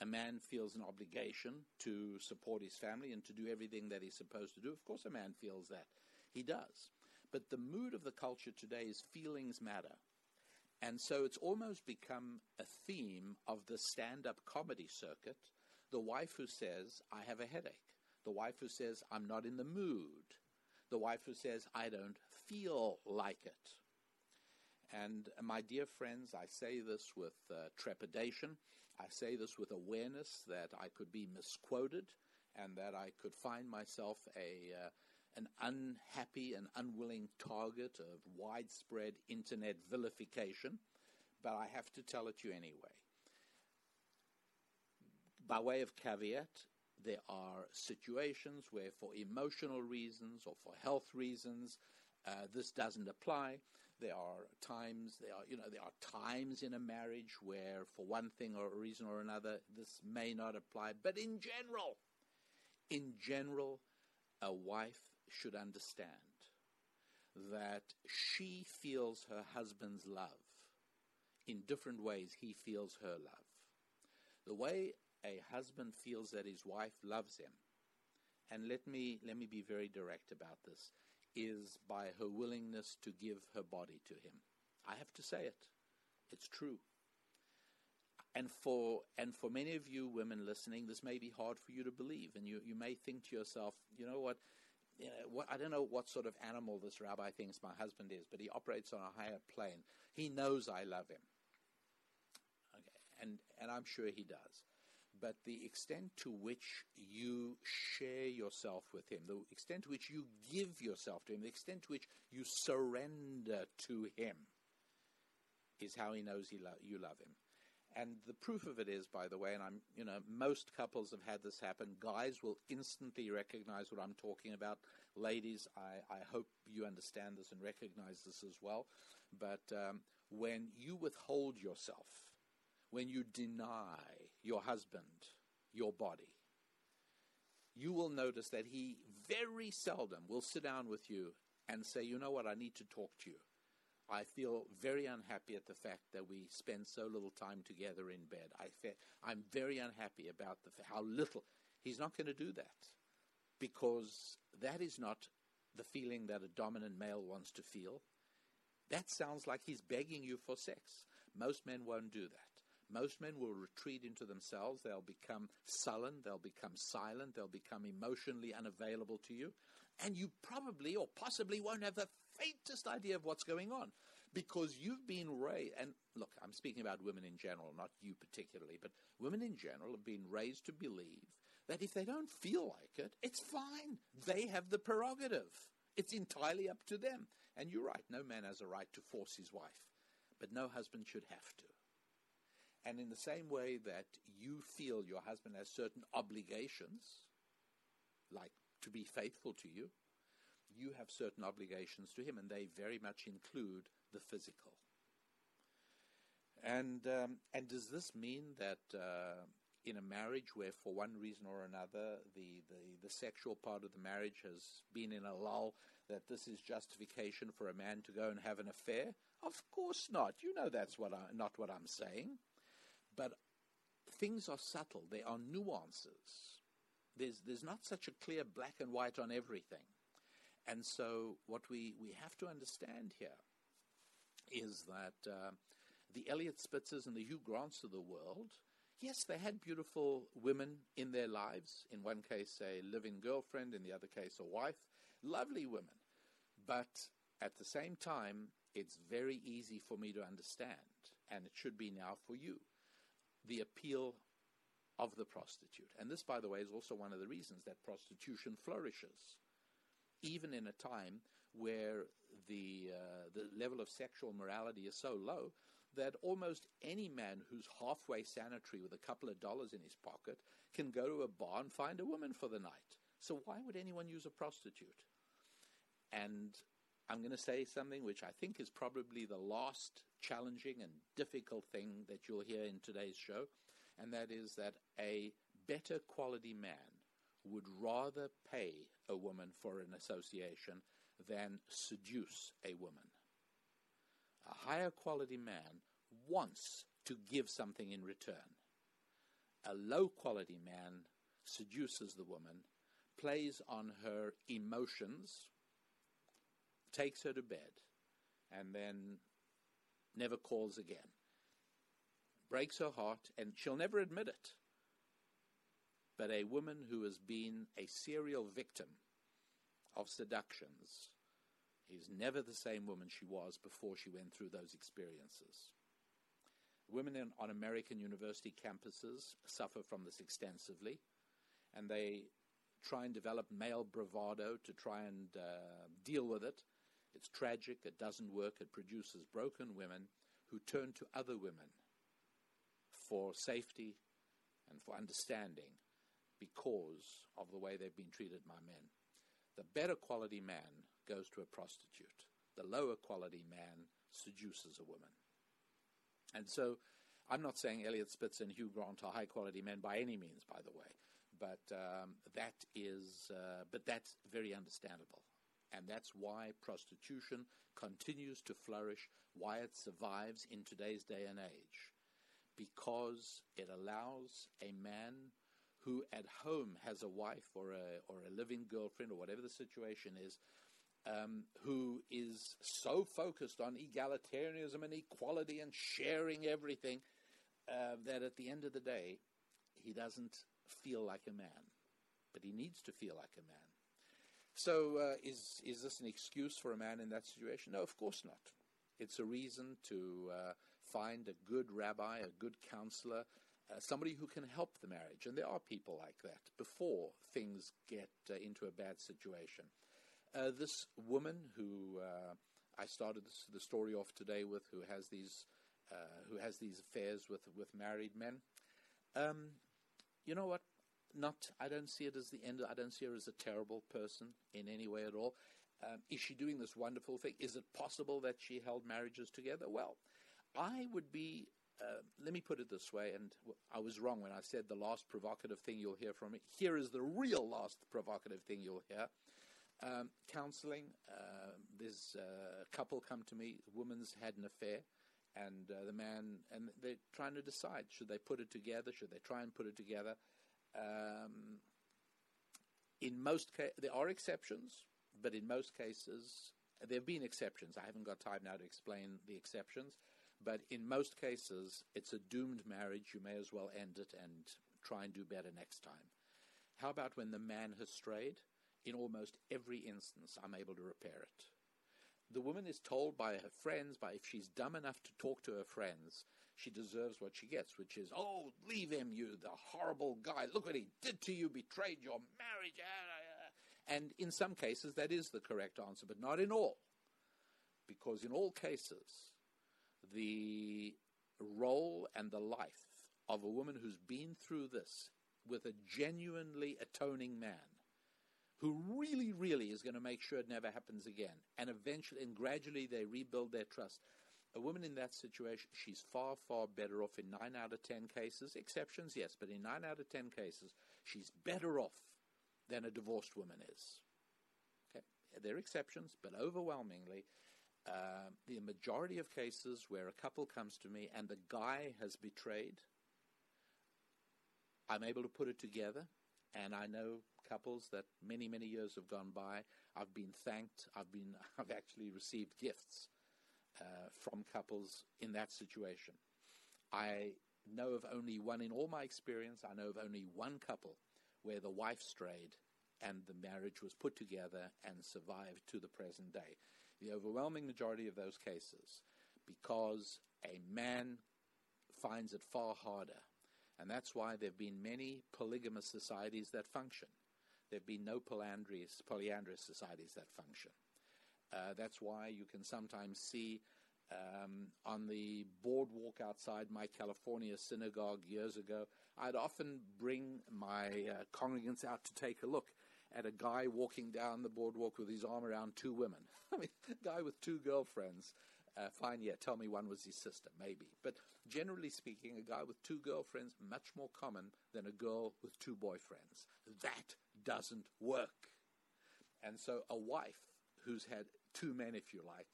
[SPEAKER 2] A man feels an obligation to support his family and to do everything that he's supposed to do. Of course, a man feels that. He does. But the mood of the culture today is feelings matter. And so it's almost become a theme of the stand up comedy circuit the wife who says, I have a headache. The wife who says, I'm not in the mood. The wife who says, I don't feel like it. And uh, my dear friends, I say this with uh, trepidation. I say this with awareness that I could be misquoted and that I could find myself a, uh, an unhappy and unwilling target of widespread internet vilification. but I have to tell it you anyway. By way of caveat, there are situations where, for emotional reasons or for health reasons, uh, this doesn't apply. There are times, there are, you know, there are times in a marriage where, for one thing or a reason or another, this may not apply. But in general, in general, a wife should understand that she feels her husband's love in different ways he feels her love. The way a husband feels that his wife loves him, and let me let me be very direct about this, is by her willingness to give her body to him. I have to say it. It's true. And for and for many of you women listening, this may be hard for you to believe, and you, you may think to yourself, you know what, you know, what, I don't know what sort of animal this rabbi thinks my husband is, but he operates on a higher plane. He knows I love him. Okay, and, and I'm sure he does. But the extent to which you share yourself with him, the extent to which you give yourself to him, the extent to which you surrender to him, is how he knows he lo- you love him. And the proof of it is, by the way, and I'm, you know, most couples have had this happen. Guys will instantly recognize what I'm talking about. Ladies, I, I hope you understand this and recognize this as well. But um, when you withhold yourself, when you deny your husband your body, you will notice that he very seldom will sit down with you and say, you know what, I need to talk to you. I feel very unhappy at the fact that we spend so little time together in bed. I fe- I'm very unhappy about the, how little. He's not going to do that because that is not the feeling that a dominant male wants to feel. That sounds like he's begging you for sex. Most men won't do that. Most men will retreat into themselves. They'll become sullen. They'll become silent. They'll become emotionally unavailable to you. And you probably or possibly won't have the faintest idea of what's going on because you've been raised. And look, I'm speaking about women in general, not you particularly, but women in general have been raised to believe that if they don't feel like it, it's fine. They have the prerogative. It's entirely up to them. And you're right, no man has a right to force his wife, but no husband should have to. And in the same way that you feel your husband has certain obligations, like to be faithful to you, you have certain obligations to him, and they very much include the physical. And um, and does this mean that uh, in a marriage where, for one reason or another, the, the, the sexual part of the marriage has been in a lull, that this is justification for a man to go and have an affair? Of course not. You know that's what I, not what I'm saying. But things are subtle. There are nuances. There's, there's not such a clear black and white on everything. And so, what we, we have to understand here is that uh, the Eliot Spitzers and the Hugh Grants of the world, yes, they had beautiful women in their lives. In one case, a living girlfriend, in the other case, a wife. Lovely women. But at the same time, it's very easy for me to understand, and it should be now for you, the appeal of the prostitute. And this, by the way, is also one of the reasons that prostitution flourishes even in a time where the, uh, the level of sexual morality is so low that almost any man who's halfway sanitary with a couple of dollars in his pocket can go to a bar and find a woman for the night. So why would anyone use a prostitute? And I'm going to say something which I think is probably the last challenging and difficult thing that you'll hear in today's show, and that is that a better quality man would rather pay a woman for an association than seduce a woman. A higher quality man wants to give something in return. A low quality man seduces the woman, plays on her emotions, takes her to bed, and then never calls again. Breaks her heart, and she'll never admit it but a woman who has been a serial victim of seductions is never the same woman she was before she went through those experiences. Women in, on American university campuses suffer from this extensively, and they try and develop male bravado to try and uh, deal with it. It's tragic, it doesn't work, it produces broken women who turn to other women for safety and for understanding because of the way they've been treated by men. The better quality man goes to a prostitute. The lower quality man seduces a woman. And so I'm not saying Eliot Spitzer and Hugh Grant are high quality men by any means, by the way, but um, that is, uh, but that's very understandable. And that's why prostitution continues to flourish, why it survives in today's day and age, because it allows a man who at home has a wife or a, or a living girlfriend or whatever the situation is, um, who is so focused on egalitarianism and equality and sharing everything uh, that at the end of the day, he doesn't feel like a man. But he needs to feel like a man. So, uh, is, is this an excuse for a man in that situation? No, of course not. It's a reason to uh, find a good rabbi, a good counselor, uh, somebody who can help the marriage. And there are people like that before things get uh, into a bad situation. Uh, this woman who uh, I started this, the story off today with, who has these who has these affairs with with married men. Um, you know what? Not. I don't see it as the end. I don't see her as a terrible person in any way at all. Um, is she doing this wonderful thing? Is it possible that she held marriages together? Well, I would be. Uh, let me put it this way, and I was wrong when I said the last provocative thing you'll hear from me. Here is the real last provocative thing you'll hear. Um, counseling. Uh, there's uh, a couple come to me. The woman's had an affair, and uh, the man, and they're trying to decide: should they put it together? Should they try and put it together? Um, in most there are exceptions, but in most cases, there have been exceptions. I haven't got time now to explain the exceptions, but in most cases, it's a doomed marriage. You may as well end it and try and do better next time. How about when the man has strayed? in almost every instance, I'm able to repair it. The woman is told by her friends, by if she's dumb enough to talk to her friends, she deserves what she gets, which is, oh, leave him, you, the horrible guy. Look what he did to you, betrayed your marriage. And in some cases, that is the correct answer, but not in all. Because in all cases, the role and the life of a woman who's been through this with a genuinely atoning man who really, really is going to make sure it never happens again. And eventually, and gradually, they rebuild their trust. A woman in that situation, she's far, far better off in nine out of ten cases. Exceptions, yes, but in nine out of ten cases, she's better off than a divorced woman is. Okay, there are exceptions, but overwhelmingly, uh, the majority of cases where a couple comes to me and the guy has betrayed, I'm able to put it together, and I know couples that many, many years have gone by. I've been thanked. I've been, <laughs> I've actually received gifts uh, from couples in that situation. I know of only one in all my experience. I know of only one couple where the wife strayed and the marriage was put together and survived to the present day. The overwhelming majority of those cases, because a man finds it far harder. And that's why there have been many polygamous societies that function there have been no polyandrous, polyandrous societies that function. Uh, that's why you can sometimes see um, on the boardwalk outside my California synagogue years ago, I'd often bring my uh, congregants out to take a look at a guy walking down the boardwalk with his arm around two women. <laughs> I mean, a guy with two girlfriends. Uh, fine, yeah, tell me one was his sister, maybe. But generally speaking, a guy with two girlfriends, much more common than a girl with two boyfriends. That doesn't work. And so a wife who's had two men, if you like,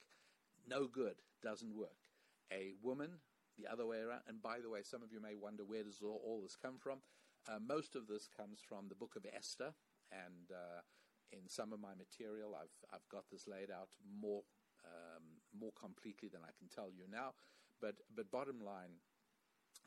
[SPEAKER 2] no good, doesn't work. A woman, the other way around, and by the way, some of you may wonder where does all, all this come from? Uh, most of this comes from the book of Esther, and uh, in some of my material, I've, I've got this laid out more, um, more completely than I can tell you now. But, but bottom line,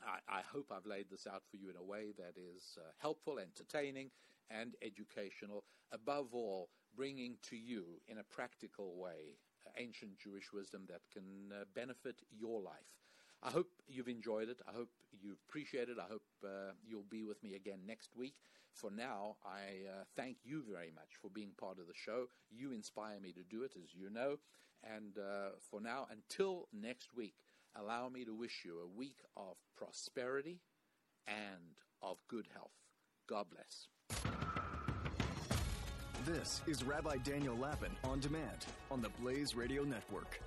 [SPEAKER 2] I, I, hope I've laid this out for you in a way that is uh, helpful, entertaining, and educational. Above all, bringing to you in a practical way uh, ancient Jewish wisdom that can uh, benefit your life. I hope you've enjoyed it. I hope you appreciate it. I hope uh, you'll be with me again next week. For now, I uh, thank you very much for being part of the show. You inspire me to do it, as you know. And uh, for now, until next week, allow me to wish you a week of prosperity and of good health. God bless.
[SPEAKER 1] This is Rabbi Daniel Lapin on demand on the Blaze Radio Network.